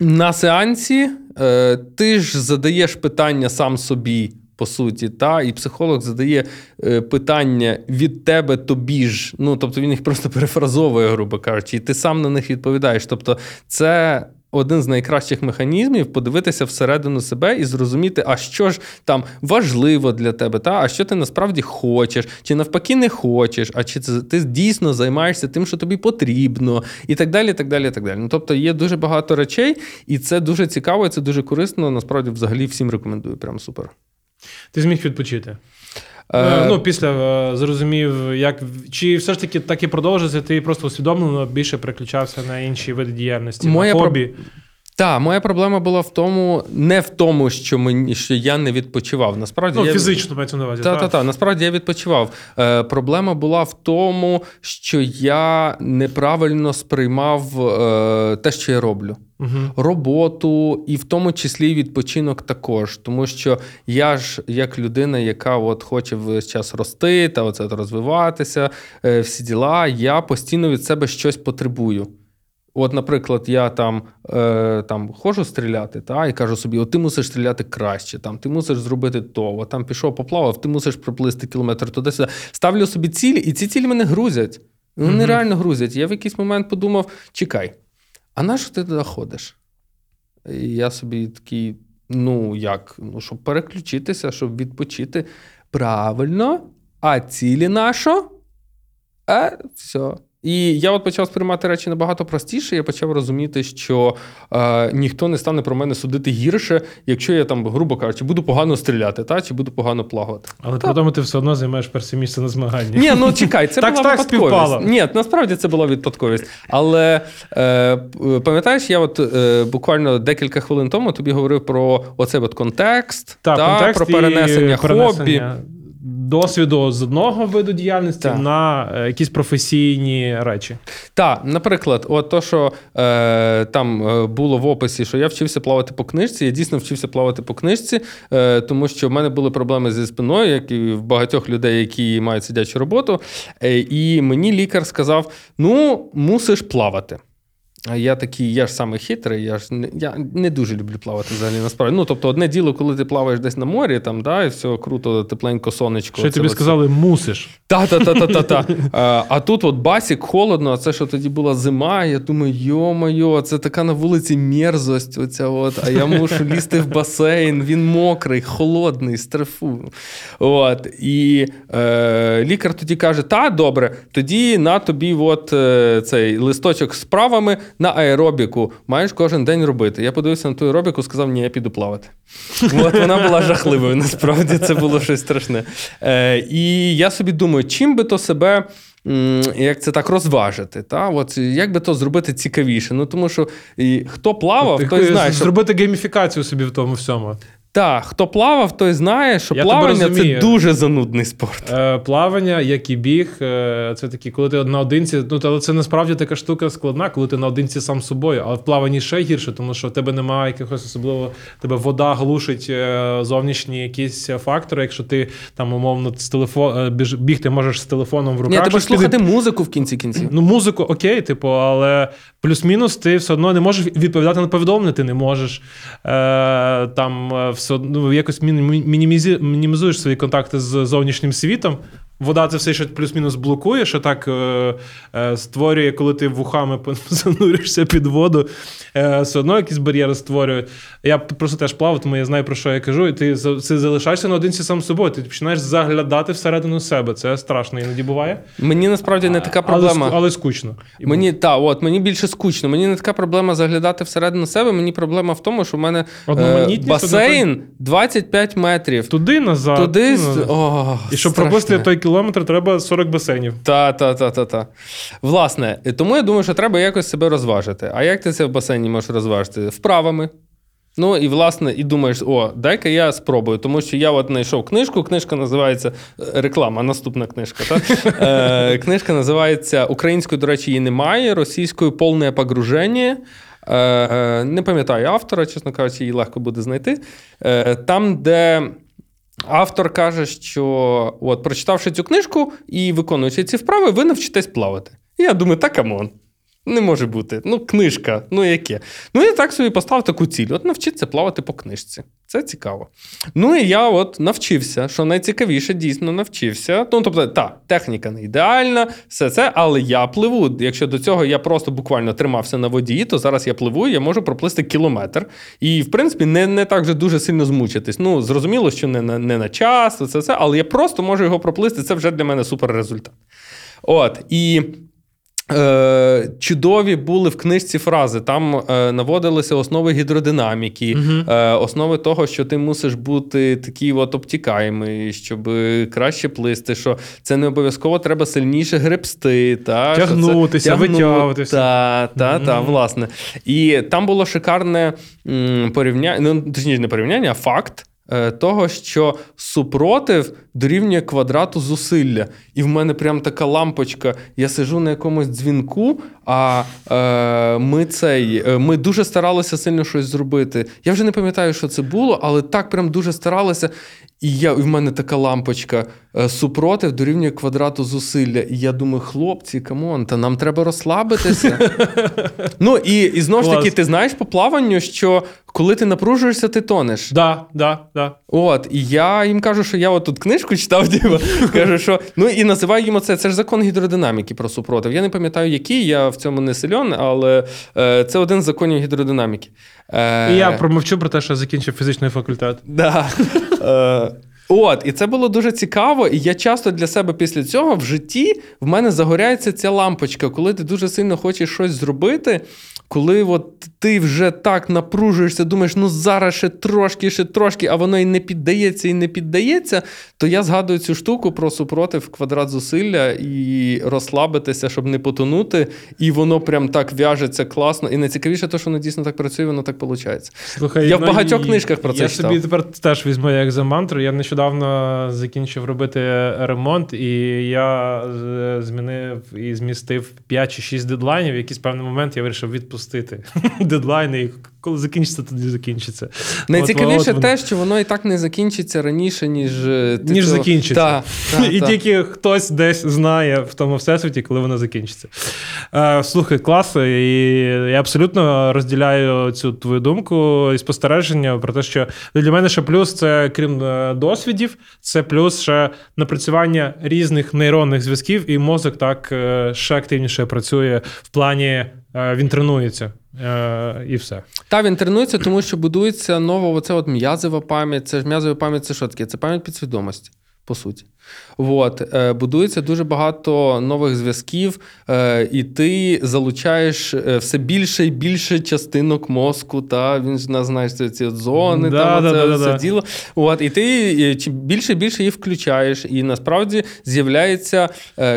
На сеансі е, ти ж задаєш питання сам собі по суті, та і психолог задає е, питання від тебе тобі ж. Ну тобто він їх просто перефразовує, грубо кажучи, і ти сам на них відповідаєш. Тобто, це. Один з найкращих механізмів подивитися всередину себе і зрозуміти, а що ж там важливо для тебе, та а що ти насправді хочеш, чи навпаки не хочеш, а чи ти дійсно займаєшся тим, що тобі потрібно, і так далі. так далі, так далі. Ну, Тобто є дуже багато речей, і це дуже цікаво, і це дуже корисно. Насправді, взагалі, всім рекомендую. Прям супер. Ти зміг відпочити. Е, е, ну, після е, зрозумів, як чи все ж таки так і продовжиться, ти просто усвідомлено більше переключався на інші види діяльності, Моя на хобі. Про... Так, моя проблема була в тому, не в тому, що мені що я не відпочивав. Насправді ну, я... фізично мається на увазі. Так, так, так. Насправді я відпочивав. Е, Проблема була в тому, що я неправильно сприймав е, те, що я роблю. Угу. Роботу, і в тому числі відпочинок також. Тому що я ж, як людина, яка от хоче весь час рости та оце розвиватися, е, всі діла, я постійно від себе щось потребую. От, наприклад, я там е, там ходжу стріляти, та, і кажу собі: от ти мусиш стріляти краще, там, ти мусиш зробити то, от, там пішов, поплавав, ти мусиш проплисти кілометр туди-сюди. Ставлю собі цілі, і ці цілі мене грузять. Вони mm-hmm. реально грузять. Я в якийсь момент подумав: чекай, а на що ти туди ходиш? І я собі такий, ну як? Ну, щоб переключитися, щоб відпочити. Правильно, а цілі на що? А все. І я от почав сприймати речі набагато простіше. Я почав розуміти, що е, ніхто не стане про мене судити гірше, якщо я там, грубо кажучи, буду погано стріляти, та чи буду погано плавати. Але при тому ти все одно займаєш перше місце на змаганні. Ні, ну чекай, це була так випадковість. Ні, насправді це була випадковість. Але е, пам'ятаєш, я от е, буквально декілька хвилин тому тобі говорив про оцей от контекст, та, та контекст про перенесення, перенесення хобі досвіду з одного виду діяльності так. на е, якісь професійні речі. Так, наприклад, от то, що е, там е, було в описі, що я вчився плавати по книжці, я дійсно вчився плавати по книжці, е, тому що в мене були проблеми зі спиною, як і в багатьох людей, які мають сидячу роботу. Е, і мені лікар сказав: ну, мусиш плавати. А я такий, я ж саме хитрий, я ж не я не дуже люблю плавати взагалі насправді. Ну, тобто, одне діло, коли ти плаваєш десь на морі, там, да, і все круто, тепленько, сонечко. Що тобі сказали, мусиш. Та-та-та-та-та. А а тут от басік, холодно, а це що тоді була зима. Я думаю, йо-моє, це така на вулиці мерзость. Оця от, А я мушу лізти в басейн, він мокрий, холодний, стрефу. От, І е, лікар тоді каже: та, добре, тоді на тобі от, е, цей листочок з правами на аеробіку маєш кожен день робити. Я подивився на ту аеробіку, сказав, ні, я піду плавати. От Вона була жахливою, насправді це було щось страшне. Е, І я собі думаю, чим би то себе. Як це так розважити? Та? От, Як би то зробити цікавіше? Ну тому що і, хто плавав, той знає. Зробити що... гейміфікацію собі в тому всьому. Так, хто плавав, той знає, що Я плавання це дуже занудний спорт. Е, Плавання, як і біг, е, це такі, коли ти наодинці. Ну, але це насправді така штука складна, коли ти наодинці сам з собою. Але в плаванні ще гірше, тому що в тебе немає якихось особливо тебе вода глушить е, зовнішні якісь фактори. Якщо ти там умовно з телефон е, біж, бігти можеш з телефоном в руках. Ні, ти можеш слухати музику в кінці кінці. Ну, музику, окей, типу, але плюс-мінус ти все одно не можеш відповідати на повідомлення, ти не можеш е, там все ну, якось мінімізуєш свої контакти з зовнішнім світом. Вода це все ще плюс-мінус блокує, що так е, е, створює, коли ти вухами *laughs* зануришся під воду, е, все одно якісь бар'єри створює. Я просто теж плавав, тому я знаю, про що я кажу, і ти, ти залишаєшся наодинці сам собою. Ти починаєш заглядати всередину себе. Це страшно іноді буває. Мені насправді не така проблема. Але, але скучно. Мені та, от мені більше скучно. Мені не така проблема заглядати всередину себе. Мені проблема в тому, що в мене е, басейн 25 метрів. Туди назад. Туди. Ну, О, і щоб пропустити той кілометр, треба 40 басейнів. Та, та, та, та, та. Власне, тому я думаю, що треба якось себе розважити. А як ти це в басейні можеш розважити? Вправами. Ну і власне, і думаєш, о, дай-ка я спробую, тому що я от знайшов книжку. Книжка називається е, реклама, наступна книжка. Так? *laughs* Е, Книжка називається Українською, до речі, її немає, російською повне погруження. Е, е, Не пам'ятаю автора, чесно кажучи, її легко буде знайти. Е, Там, де. Автор каже, що от, прочитавши цю книжку і виконуючи ці вправи, ви навчитесь плавати. І я думаю, так come on. Не може бути. Ну, книжка, ну яке. Ну, я так собі поставив таку ціль: от навчитися плавати по книжці. Це цікаво. Ну і я от навчився, що найцікавіше дійсно навчився. Ну, тобто, та, техніка не ідеальна, все це, але я пливу. Якщо до цього я просто буквально тримався на воді, то зараз я пливу, я можу проплисти кілометр. І, в принципі, не не так вже дуже сильно змучитись. Ну, зрозуміло, що не на не на час, це все, але я просто можу його проплисти. Це вже для мене супер результат. От. І Е, Чудові були в книжці фрази. Там е, наводилися основи гідродинаміки, е, основи того, що ти мусиш бути такий от обтікаємий, щоб краще плисти. Що це не обов'язково треба сильніше гребсти, та, тягнутися, витягуватися. Та, та, та, власне. І там було шикарне порівняння, ну точніше, не порівняння, а факт. Того, що супротив дорівнює квадрату зусилля. І в мене прям така лампочка. Я сижу на якомусь дзвінку, а е, ми цей, е, ми дуже старалися сильно щось зробити. Я вже не пам'ятаю, що це було, але так прям дуже старалися. І я, і в мене така лампочка е, супротив дорівнює квадрату зусилля. І я думаю, хлопці, come on, та нам треба розслабитися. *laughs* Ну і і знову ж таки, ти знаєш по плаванню, що коли ти напружуєшся, ти тонеш. Да, да, да. От, і я їм кажу, що я от тут книжку читав, діва, *laughs* кажу, що ну і називаю їм це. Це ж закон гідродинаміки про супротив. Я не пам'ятаю, який, я в цьому не силён, але е, це один з законів гідродинаміки. Е, І я промовчу про те, що закінчив фізичний факультет. Да. Е, От, і це було дуже цікаво. І я часто для себе після цього в житті в мене загоряється ця лампочка, коли ти дуже сильно хочеш щось зробити коли от ти вже так напружуєшся, думаєш, ну зараз ще трошки, ще трошки, а воно і не піддається, і не піддається, то я згадую цю штуку про супротив квадрат зусилля і розслабитися, щоб не потонути. І воно прям так в'яжеться класно. І найцікавіше, те, що воно дійсно так працює, воно так виходить. Слухай, я в ну, багатьох книжках про це я читав. собі тепер теж візьму як за мантру. Я нещодавно закінчив робити ремонт, і я змінив і змістив 5 чи 6 дедлайнів. В якийсь певний момент я вирішив відпустити відпустити *laughs* дедлайни, і коли закінчиться, тоді закінчиться. Найцікавіше от, от, те, що воно і так не закінчиться раніше, ніж е, ти ніж цього... закінчиться. Та, та, *laughs* і та. тільки хтось десь знає в тому всесвіті, коли воно закінчиться. Е, Слухай, клас, і я абсолютно розділяю цю твою думку і спостереження про те, що для мене ще плюс це крім е, досвідів, це плюс ще напрацювання різних нейронних зв'язків, і мозок так е, ще активніше працює в плані. Він тренується е, і все. Та він тренується, тому що будується нова оце от м'язова пам'ять. Це ж м'язова пам'ять це що таке? Це пам'ять підсвідомості, по суті. От, е, Будується дуже багато нових зв'язків, е, і ти залучаєш е, все більше і більше частинок мозку. Та Він ж знаєш ці зони, да, там, да, оце, да, це діло. От, І ти більше і більше їх включаєш. І насправді з'являється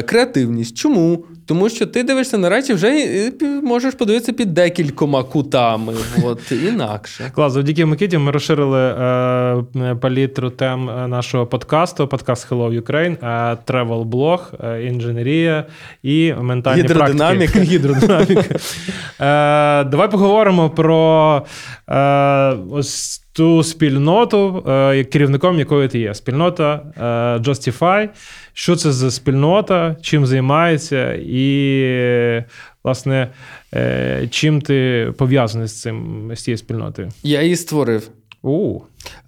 креативність. Чому? Тому що ти дивишся на речі, вже можеш подивитися під декількома кутами. От, інакше. Клас, завдяки Микиті ми розширили е, палітру тем нашого подкасту, подкаст Hello Ukraine, travel блог, інженерія і ментальні Гідродинаміка. практики. Гідродинаміка. *laughs* Е, Давай поговоримо про е, ось ту спільноту, е, керівником якої ти є. Спільнота Justify. Що це за спільнота, чим займається, і, власне, чим ти пов'язаний з цим з цією спільнотою? Я її створив. У.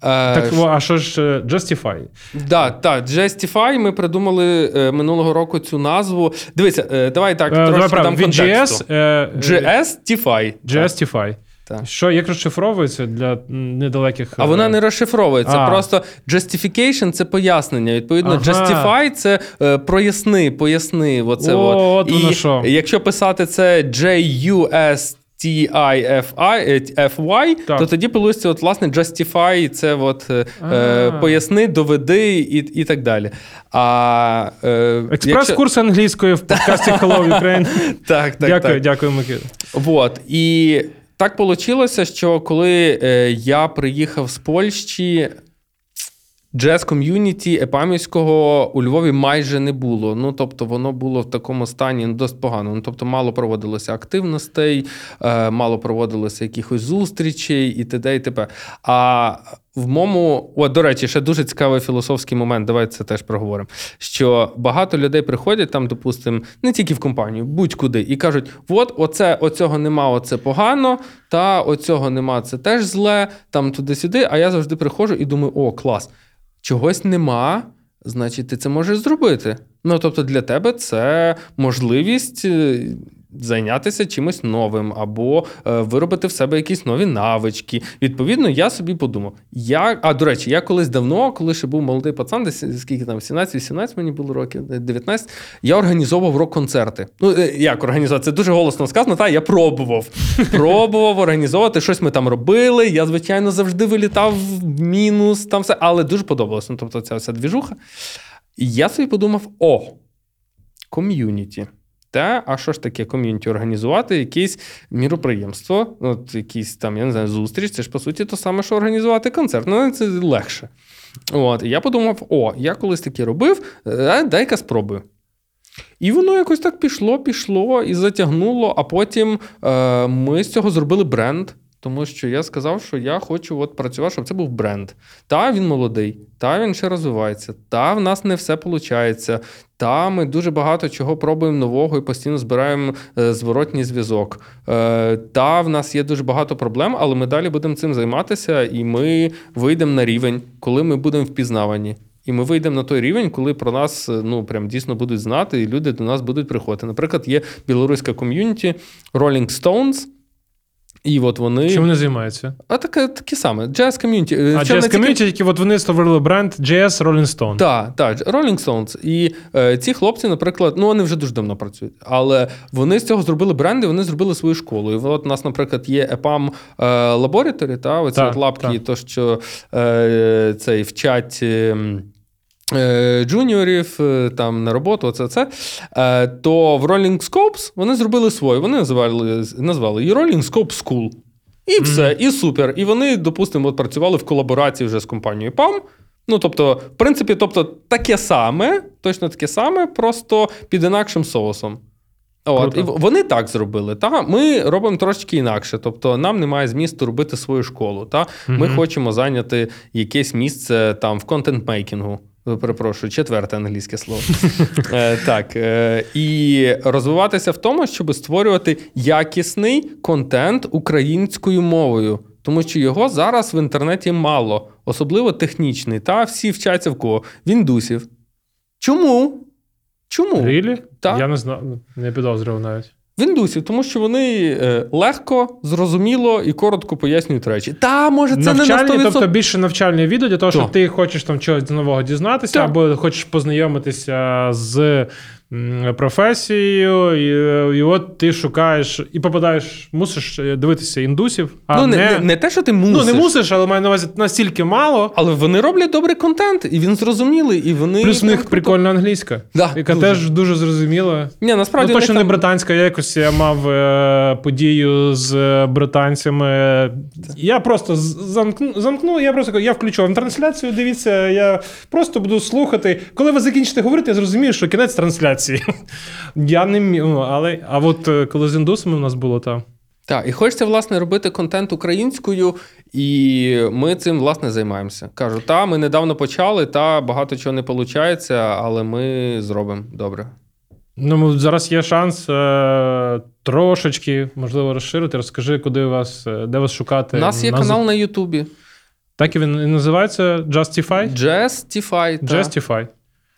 Е, Так, а що ж е, Justify? Да, так, Justify ми придумали е, минулого року цю назву. Дивися, е, давай так, Е, трошки дам контексту. GS, GStify. Justify. Так. Що, як розшифровується для недалеких. А вона не розшифровується. А. Просто justification – це пояснення. Відповідно, Ага. justify – це е, проясни, поясни. Оце О, от. от воно І що. якщо писати це J-U-S T-I-F-I, Так. то тоді пилується, от, власне, justify, це от, е, е, поясни, доведи і, і так далі. А, е, Експрес-курс англійської в подкасті *laughs* Hello Ukraine. Так, так, дякую, так. дякую, Микита. Вот. І так вийшло, що коли е, я приїхав з Польщі, джаз ком'юніті Епамівського у Львові майже не було. Ну, тобто, воно було в такому стані ну, досить погано. Ну, тобто, мало проводилося активностей, е, мало проводилося якихось зустрічей і т.д. і т.п. А в моєму, о, до речі, ще дуже цікавий філософський момент. Давайте це теж проговоримо. Що багато людей приходять там, допустимо, не тільки в компанію, будь-куди, і кажуть: от, оце, оцього нема, оце погано, та оцього нема, це теж зле, там туди-сюди. А я завжди приходжу і думаю, о, клас, чогось нема. Значить, ти це можеш зробити. Ну, тобто, для тебе це можливість е, зайнятися чимось новим або е, виробити в себе якісь нові навички. Відповідно, я собі подумав. Я, а до речі, я колись давно, коли ще був молодий пацан, десь скільки там, 17-18 мені було років, 19, я організовував рок-концерти. Ну, е, як організувати? Це дуже голосно сказано, та я пробував. *laughs* Пробував організовувати, щось ми там робили. Я, звичайно, завжди вилітав в мінус, там все, але дуже подобалося. Ну, тобто, ця вся двіжуха. І я собі подумав: о, ком'юніті. Та, а що ж таке ком'юніті? Організувати якесь міроприємство, от якісь там, я не знаю, зустріч. Це ж по суті то саме, що організувати концерт. Ну, це легше. От, і я подумав: о, я колись таке робив, е, дай-ка спробую. І воно якось так пішло, пішло і затягнуло. А потім е, ми з цього зробили бренд. Тому що я сказав, що я хочу от працювати, щоб це був бренд. Та він молодий, та він ще розвивається, та в нас не все виходить. Та ми дуже багато чого пробуємо нового і постійно збираємо е, зворотній зв'язок. Е, та в нас є дуже багато проблем, але ми далі будемо цим займатися, і ми вийдемо на рівень, коли ми будемо впізнавані. І ми вийдемо на той рівень, коли про нас ну прям дійсно будуть знати, і люди до нас будуть приходити. Наприклад, є білоруська ком'юніті Rolling Stones. І от вони. Чим вони займаються? А таке, таке саме. Jazz ком'юніті. А Jazz Community, тільки от вони створили бренд JS Rolling Stone. Так, так, Rolling Stones. І е, ці хлопці, наприклад, ну вони вже дуже давно працюють, але вони з цього зробили бренди, вони зробили свою школу. І от у нас, наприклад, є EPAM е, Laboratory, та, оці Так, от лапки, так. то, що е, цей вчать. Е, Джуніорів е, там на роботу, оце це. Е, То в Rolling Scopes вони зробили свою. Вони назвали, назвали її Rolling Scope School. І все, і супер. І вони, допустимо, от працювали в колаборації вже з компанією PAM. Ну, тобто, в принципі, тобто, таке саме, точно таке саме, просто під інакшим соусом. От, Круто. і вони так зробили. Та? Ми робимо трошки інакше. Тобто, нам немає змісту робити свою школу. Та? Ми Мгм. хочемо зайняти якесь місце там в контент-мейкінгу. Е, Перепрошую, четверте англійське слово. *laughs* Е, так. Е, і розвиватися в тому, щоб створювати якісний контент українською мовою. Тому що його зараз в інтернеті мало, особливо технічний. Та всі вчаться в кого? В індусів. Чому? Чому? Really? Так. Я не знаю, не підозрював навіть. В індусів, тому що вони е, легко, зрозуміло і коротко пояснюють речі. Та, може, це навчальні, не на 100%. тобто більше навчальні відео для того, що ти хочеш там чогось нового дізнатися, Так. або хочеш познайомитися з професією, і, і от ти шукаєш і попадаєш, мусиш е, дивитися індусів, а ну, не, не, не, те, що ти мусиш. ну, не мусиш, але маю на увазі настільки мало. Але вони роблять добрий контент, і він зрозумілий, і вони. Плюс в них прикольна англійська, Да, яка дуже. теж дуже зрозуміла. Ні, насправді ну, точно не там- британська. Я якось я мав е, подію з е, британцями. Я просто замкну, замкну, я просто я включу трансляцію. Дивіться, я просто буду слухати. Коли ви закінчите говорити, я зрозумію, що кінець трансляції. Я не міг, ну, але а от е, коли з індусами в нас було там. Так, і хочеться, власне, робити контент українською, і ми цим, власне, займаємося. Кажу, та, ми недавно почали, та багато чого не виходить, але ми зробимо добре. Ну, зараз є шанс е, трошечки, можливо, розширити. Розкажи, куди вас, е, де вас шукати. У нас є На- канал на Ютубі. Так і він і називається Justify? Justify. Justify.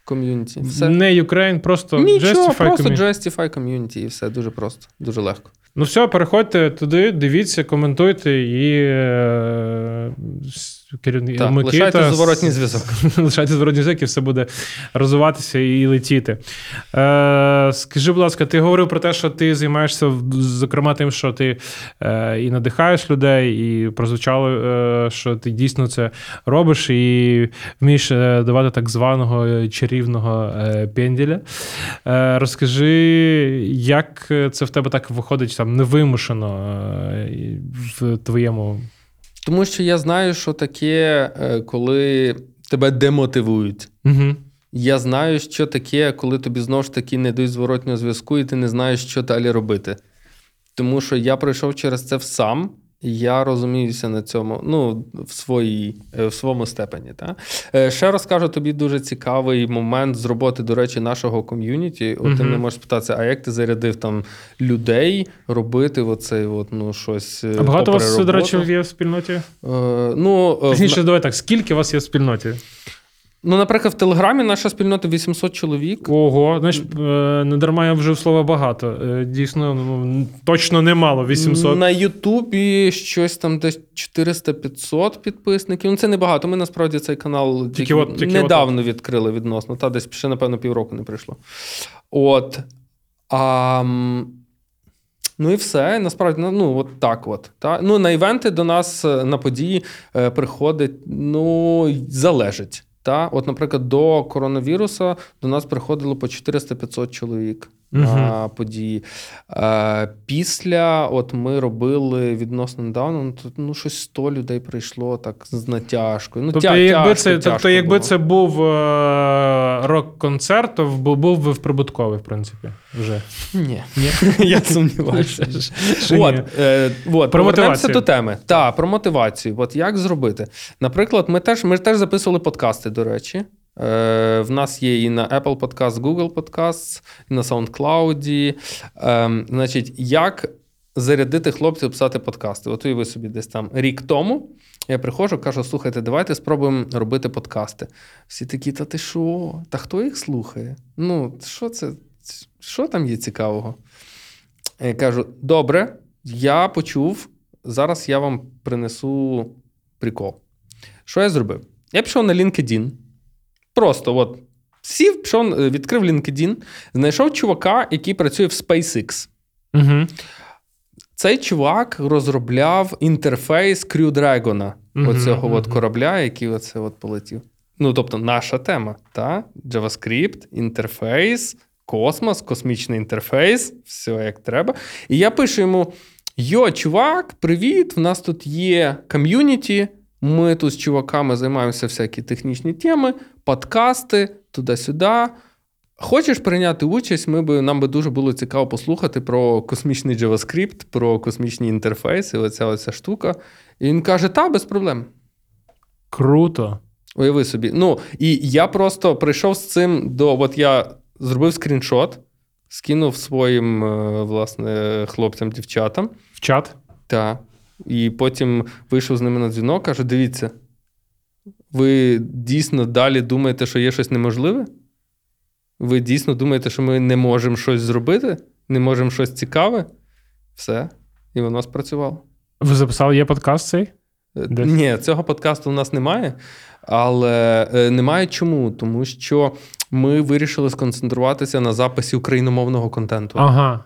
Ком'юніті. Все. Не Ukraine, просто Нічого, Justify просто community. Justify Community і все дуже просто, дуже легко. Ну все, переходьте туди, дивіться, коментуйте і е, керівник Так, Микита лишайте зворотній зв'язок. *laughs* Лишайте зворотній зв'язок, і все буде розвиватися і летіти. Е, скажи, будь ласка, ти говорив про те, що ти займаєшся, зокрема, тим, що ти е, і надихаєш людей, і прозвучало, е, що ти дійсно це робиш, і вмієш е, давати так званого е, чарівного е, пенділя. Е, розкажи, як це в тебе так виходить там невимушено е, в твоєму. Тому що я знаю, що таке, е, коли тебе демотивують. Угу. Я знаю, що таке, коли тобі знову ж таки не дають зворотнього зв'язку, і ти не знаєш, що далі робити. Тому що я пройшов через це сам, я розуміюся на цьому, ну, в, своїй, е, в своєму степені. Та? Е, Ще розкажу тобі дуже цікавий момент з роботи, до речі, нашого ком'юніті. От ти мене можеш спитатися, а як ти зарядив там людей робити оцей от, ну, щось. е, А багато у вас, попри до речі, є в спільноті? Е, ну, е, в давай так, скільки у вас є в спільноті? Ну, наприклад, в Телеграмі наша спільнота 800 чоловік. Ого, знаєш, е, не дарма я вжив слова багато. Е, Дійсно, ну, точно немало, 800. На Ютубі щось там десь 400-500 підписників. Ну, це небагато. Ми насправді цей канал тільки, от- тільки недавно відкрили відносно. Та десь ще, напевно, півроку не прийшло. От. А, ну і все. Насправді, ну, ну от так от. Та? Ну, на івенти до нас е, на події приходить, ну, залежить. Та? От, наприклад, до коронавірусу до нас приходило по 400-500 чоловік на події. Е, після, от ми робили відносно недавно, ну, тут, ну щось 100 людей прийшло так з натяжкою. Ну, Тобто, тя- якби тяжко, це, тобто, якби було. це був е, рок-концерт, то був, був би в прибутковий, в принципі, вже. Ні, Ні? *laughs* я сумніваюся. От, е, от, Про повернемося мотивацію. до теми. Так, про мотивацію. От як зробити? Наприклад, ми теж, ми теж записували подкасти, до речі. Е, в нас є і на Apple Podcast, Google Podcasts, і на SoundCloud. Е, значить, як зарядити хлопців писати подкасти? От уяви собі десь там рік тому. Я приходжу, кажу: слухайте, давайте спробуємо робити подкасти. Всі такі, та ти що? Та хто їх слухає? Ну, що це? Що там є цікавого? Я кажу: добре, я почув, зараз я вам принесу прикол. Що я зробив? Я пішов на LinkedIn. Просто от сів, пішов, е, відкрив LinkedIn, знайшов чувака, який працює в SpaceX. Угу. Цей чувак розробляв інтерфейс Crew Dragon, Мгм, оцього от корабля, який оце от полетів. Ну, тобто, наша тема, та? JavaScript, інтерфейс, космос, космічний інтерфейс, все як треба. І я пишу йому: Йо, чувак, привіт! В нас тут є ком'юніті. Ми тут з чуваками займаємося всякі технічні теми, подкасти, туди-сюди. Хочеш прийняти участь, ми би, нам би дуже було цікаво послухати про космічний JavaScript, про космічні інтерфейси, оця оця штука. І він каже: та, без проблем. Круто. Уяви собі. Ну, і я просто прийшов з цим до. От я зробив скріншот, скинув своїм, е, власне, хлопцям, дівчатам. В чат. Та. І потім вийшов з ними на дзвінок, каже: дивіться, ви дійсно далі думаєте, що є щось неможливе? Ви дійсно думаєте, що ми не можемо щось зробити, не можемо щось цікаве? Все. І воно спрацювало. Ви записали, є подкаст цей? Е, Десь? Ні, цього подкасту у нас немає. Але е, немає чому? Тому що ми вирішили сконцентруватися на записі україномовного контенту. Ага.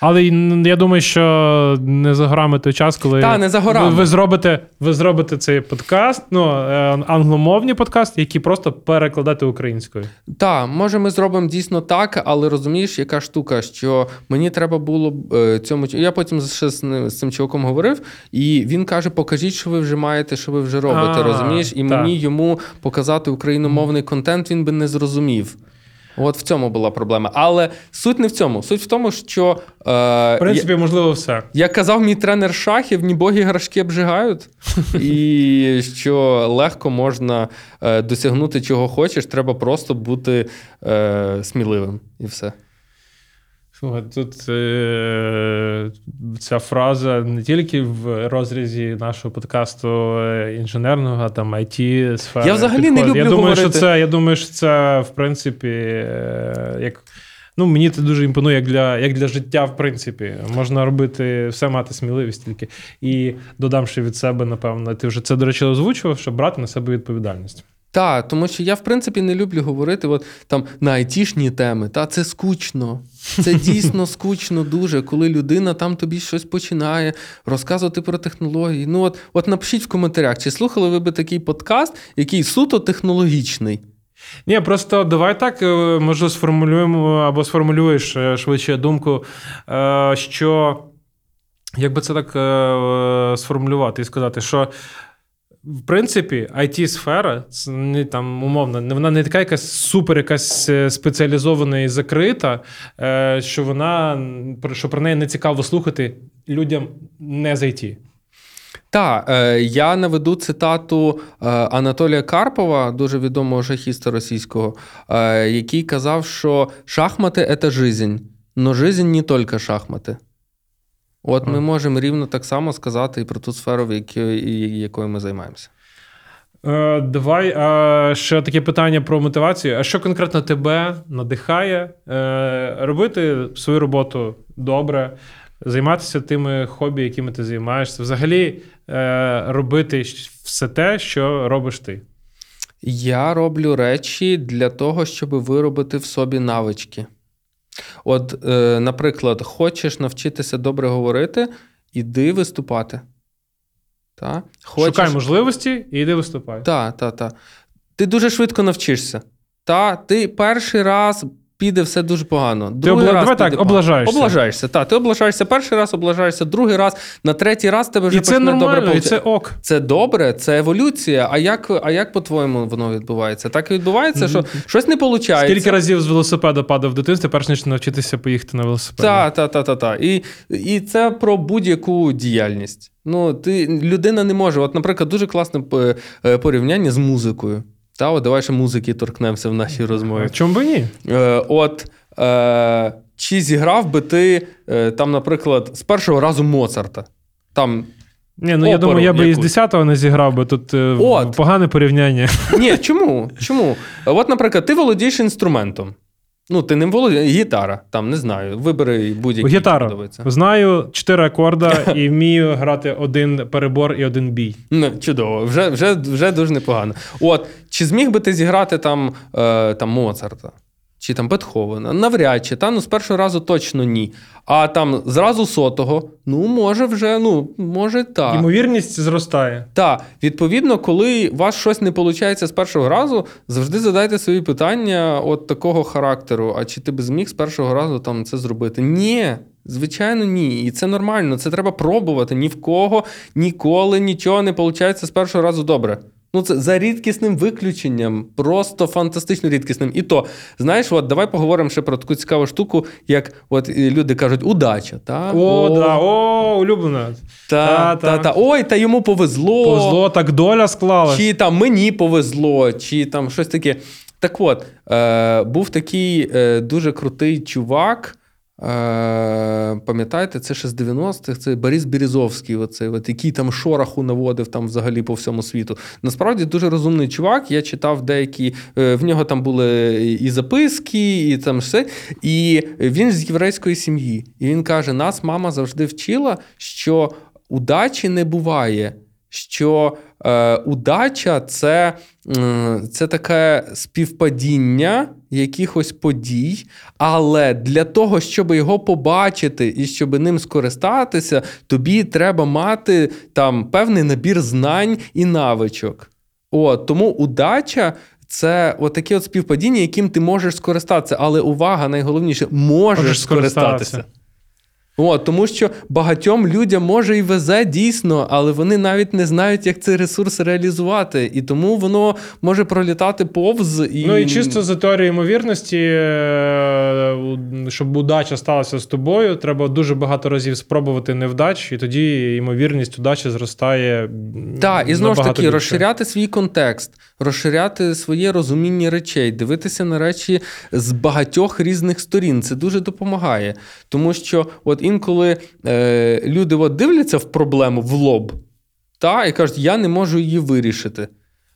Але я думаю, що не за горами той час, коли Та, не за горами. Ви, ви, зробите, ви зробите цей подкаст, ну, е, англомовні подкасти, які просто перекладати українською. Так, може, ми зробимо дійсно так, але розумієш, яка штука, що мені треба було е, цьому. Я потім ще з, цим чуваком говорив, і він каже: покажіть, що ви вже маєте, що ви вже робите. А, розумієш? І так. мені йому показати україномовний контент, він би не зрозумів. От в цьому була проблема. Але суть не в цьому. Суть в тому, що е, В принципі, можливо, все. Як казав мій тренер шахів, ні боги грашки обжигають, *laughs* і що легко можна е, досягнути чого хочеш, треба просто бути е, сміливим і все. Слухай, тут е- ця фраза не тільки в розрізі нашого подкасту е, інженерного, а там it сфери. Я взагалі не люблю Я думаю, говорити. що це, я думаю, що це, в принципі, е- як. Ну, мені це дуже імпонує як для, як для життя, в принципі. Можна робити все, мати сміливість тільки. І додам ще від себе, напевно, ти вже це, до речі, озвучував, щоб брати на себе відповідальність. Так, тому що я, в принципі, не люблю говорити от, там, на айтішні теми. Та це скучно. Це дійсно скучно дуже, коли людина там тобі щось починає розказувати про технології. Ну, от, от напишіть в коментарях, чи слухали ви би такий подкаст, який суто технологічний. Ні, просто давай так, може, сформулюємо або сформулюєш е, швидше думку, е, що як би це так е, сформулювати і сказати, що. В принципі, it сфера це не там умовно, не- вона не така якась супер, якась е, спеціалізована і закрита, е, що вона що про неї не цікаво слухати людям не з IT. Так, е, я наведу цитату Анатолія Карпова, дуже відомого шахіста російського, який казав, що шахмати це жизнь, но жизнь не тільки шахмати. От ми можемо рівно так само сказати і про ту сферу, в якій, якою ми займаємося. Е, давай е, ще таке питання про мотивацію. А що конкретно тебе надихає е, робити свою роботу добре, займатися тими хобі, якими ти займаєшся, взагалі е, робити все те, що робиш ти. Я роблю речі для того, щоб виробити в собі навички. От, е, наприклад, хочеш навчитися добре говорити, іди виступати. Та? Хочеш... Шукай можливості і йди виступай. Так, так, так. Ти дуже швидко навчишся. Та, ти перший раз піде все дуже погано. Другий обла- раз давай піде так, погано. облажаєшся. Облажаєшся, так. Ти облажаєшся перший раз, облажаєшся другий раз, на третій раз тебе вже І це почне добре нормально, і получати. це ок. Це добре, це еволюція. А як, а як по-твоєму воно відбувається? Так і відбувається, що щось не виходить. Скільки разів з велосипеда падав в дитинстві, перш ніж навчитися поїхати на велосипеді. Так, так, так, так, так. І, і це про будь-яку діяльність. Ну, ти, людина не може. От, наприклад, дуже класне е, е, порівняння з музикою. Та, от давай ще музики торкнемося в нашій розмові. Чому би ні? Е, от е, чи зіграв би ти е, там, наприклад, з першого разу Моцарта? Там Ні, ну я думаю, я би якусь. із 10-го не зіграв би тут е, От. погане порівняння. Ні, чому? Чому? От, наприклад, ти володієш інструментом. Ну, ти ним володієш. Гітара, там, не знаю. Вибери будь-який. Гітара. подобається. Знаю чотири акорда *laughs* і вмію грати один перебор і один бій. Ну, чудово, вже, вже, вже дуже непогано. От, чи зміг би ти зіграти там, е, там Моцарта? Чи там Бетховена? Навряд чи, та ну з першого разу точно ні. А там зразу сотого, ну, може, вже, ну, може, так. Ймовірність зростає. Так, відповідно, коли у вас щось не виходить з першого разу, завжди задайте собі питання от такого характеру: а чи ти б зміг з першого разу там це зробити? Ні. Звичайно, ні. І це нормально. Це треба пробувати. Ні в кого ніколи нічого не виходить з першого разу добре. Ну, це за рідкісним виключенням, просто фантастично рідкісним. І то, знаєш, от давай поговоримо ще про таку цікаву штуку, як от люди кажуть, удача. Та? О, да, о, улюблена. Та, Та, та, та. та. Ой, та йому повезло. Повезло, так доля склалась. Чи там мені повезло, чи там щось таке. Так от, е, був такий е, дуже крутий чувак. Е, пам'ятаєте, це ще з 90-х, це Борис Березовський, оцей, от, який там шороху наводив там взагалі по всьому світу. Насправді дуже розумний чувак. Я читав деякі, е, в нього там були і записки, і там все. І він з єврейської сім'ї. І він каже: нас мама завжди вчила, що удачі не буває. Що е, удача це, м, це таке співпадіння якихось подій, але для того, щоб його побачити і щоб ним скористатися, тобі треба мати там певний набір знань і навичок. От, тому удача. Це отаке от співпадіння, яким ти можеш скористатися. Але увага, найголовніше, можеш, Можеш скористатися. скористатися. От, тому що багатьом людям може і везе дійсно, але вони навіть не знають, як цей ресурс реалізувати. І тому воно може пролітати повз. І... Ну і чисто за теорією ймовірності, е, щоб удача сталася з тобою, треба дуже багато разів спробувати невдач, і тоді ймовірність удачі зростає. Так, і знову ж таки, більше. розширяти свій контекст, розширяти своє розуміння речей, дивитися на речі з багатьох різних сторін. Це дуже допомагає. Тому що, от інколи е, люди от дивляться в проблему в лоб, та, і кажуть, я не можу її вирішити.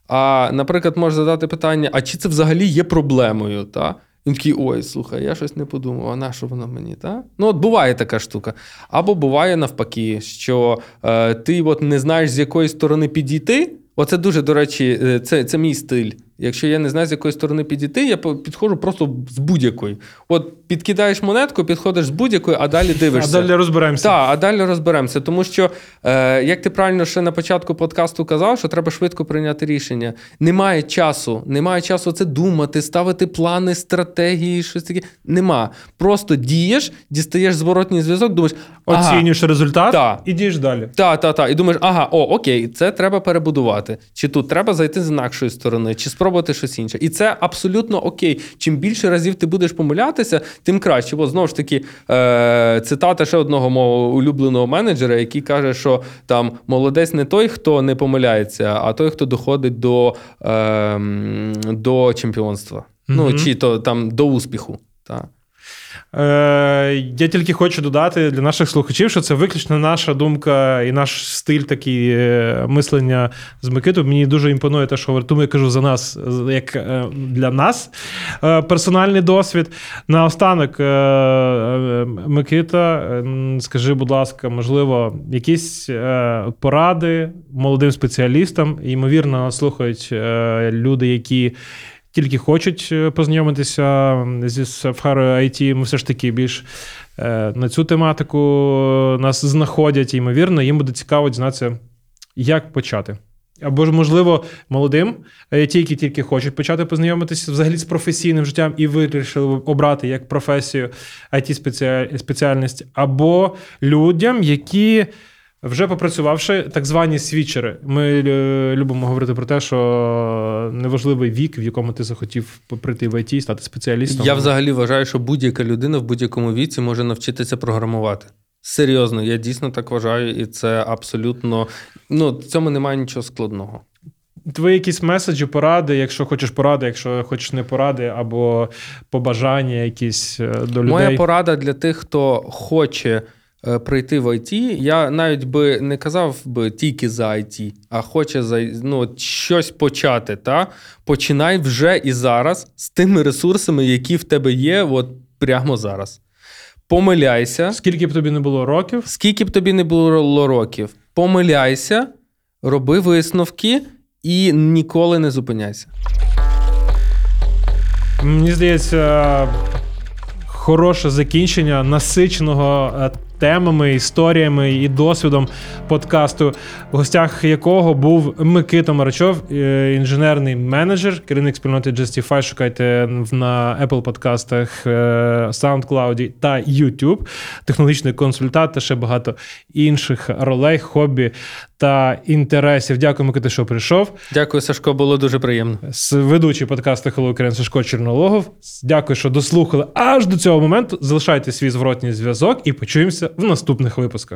А, наприклад, може задати питання: а чи це взагалі є проблемою? Та? Він такий, ой, слухай, я щось не подумав, а на що воно мені? Та? Ну, от буває така штука. Або буває навпаки, що е, ти от не знаєш, з якої сторони підійти. Оце дуже, до речі, е, це, це мій стиль. Якщо я не знаю, з якої сторони підійти, я підходжу просто з будь-якої. От підкидаєш монетку, підходиш з будь-якої, а далі дивишся. А далі розберемося. Так, а далі розберемося. Тому що, е, як ти правильно ще на початку подкасту казав, що треба швидко прийняти рішення. Немає часу, немає часу це думати, ставити плани, стратегії, щось таке. Нема. Просто дієш, дістаєш зворотній зв'язок, думаєш, ага, Оцінюєш результат Та. і дієш далі. та, та, та. І думаєш, ага, о, окей, це треба перебудувати. Чи тут треба зайти з інакшої сторони, чи спробувати щось інше. І це абсолютно окей. Чим більше разів ти будеш помилятися, тим краще. Бо знову ж таки, е- цитата ще одного мого улюбленого менеджера, який каже, що там молодець не той, хто не помиляється, а той, хто доходить до, е- до чемпіонства. Ну, чи то там до успіху. Та. Е, я тільки хочу додати для наших слухачів, що це виключно наша думка і наш стиль такий е, мислення з Микитою. Мені дуже імпонує те, що говорить. Я кажу за нас, як е, для нас персональний досвід. Наостанок, Микита, скажи, будь ласка, можливо, якісь поради молодим спеціалістам. Ймовірно, слухають люди, які тільки хочуть е, познайомитися зі сферою IT, ми все ж таки більш е, на цю тематику нас знаходять, ймовірно, їм буде цікаво дізнатися, як почати. Або ж, можливо, молодим, е, ті, які тільки хочуть почати познайомитися взагалі з професійним життям і вирішили обрати як професію it спеціальність, або людям, які вже попрацювавши так звані свічери. Ми е, любимо говорити про те, що неважливий вік, в якому ти захотів прийти в ІТ, стати спеціалістом. Я взагалі вважаю, що будь-яка людина в будь-якому віці може навчитися програмувати. Серйозно, я дійсно так вважаю, і це абсолютно ну в цьому немає нічого складного. Твої якісь меседжі, поради, якщо хочеш поради, якщо хочеш не поради, або побажання якісь е, до людей. Моя порада для тих, хто хоче прийти в IT, я навіть би не казав би тільки за IT, а хоче за ну, щось почати. Та? Починай вже і зараз з тими ресурсами, які в тебе є, от прямо зараз. Помиляйся. Скільки б тобі не було років, Скільки б тобі не було років, помиляйся, роби висновки і ніколи не зупиняйся. Мені здається, хороше закінчення насиченого е, темами, історіями і досвідом подкасту, в гостях якого був Микита Марачов, е, інженерний менеджер, керівник спільноти Justify. Шукайте на Apple подкастах, е, SoundCloud та YouTube, технологічний консультант та ще багато інших ролей, хобі та інтересів. Дякую, Микита, що прийшов. Дякую, Сашко, було дуже приємно. С- ведучий подкасту Hello Ukraine Сашко Чорнологов. Дякую, що дослухали аж до цього моменту. Залишайте свій зворотній зв'язок і почуємося в наступних випусках.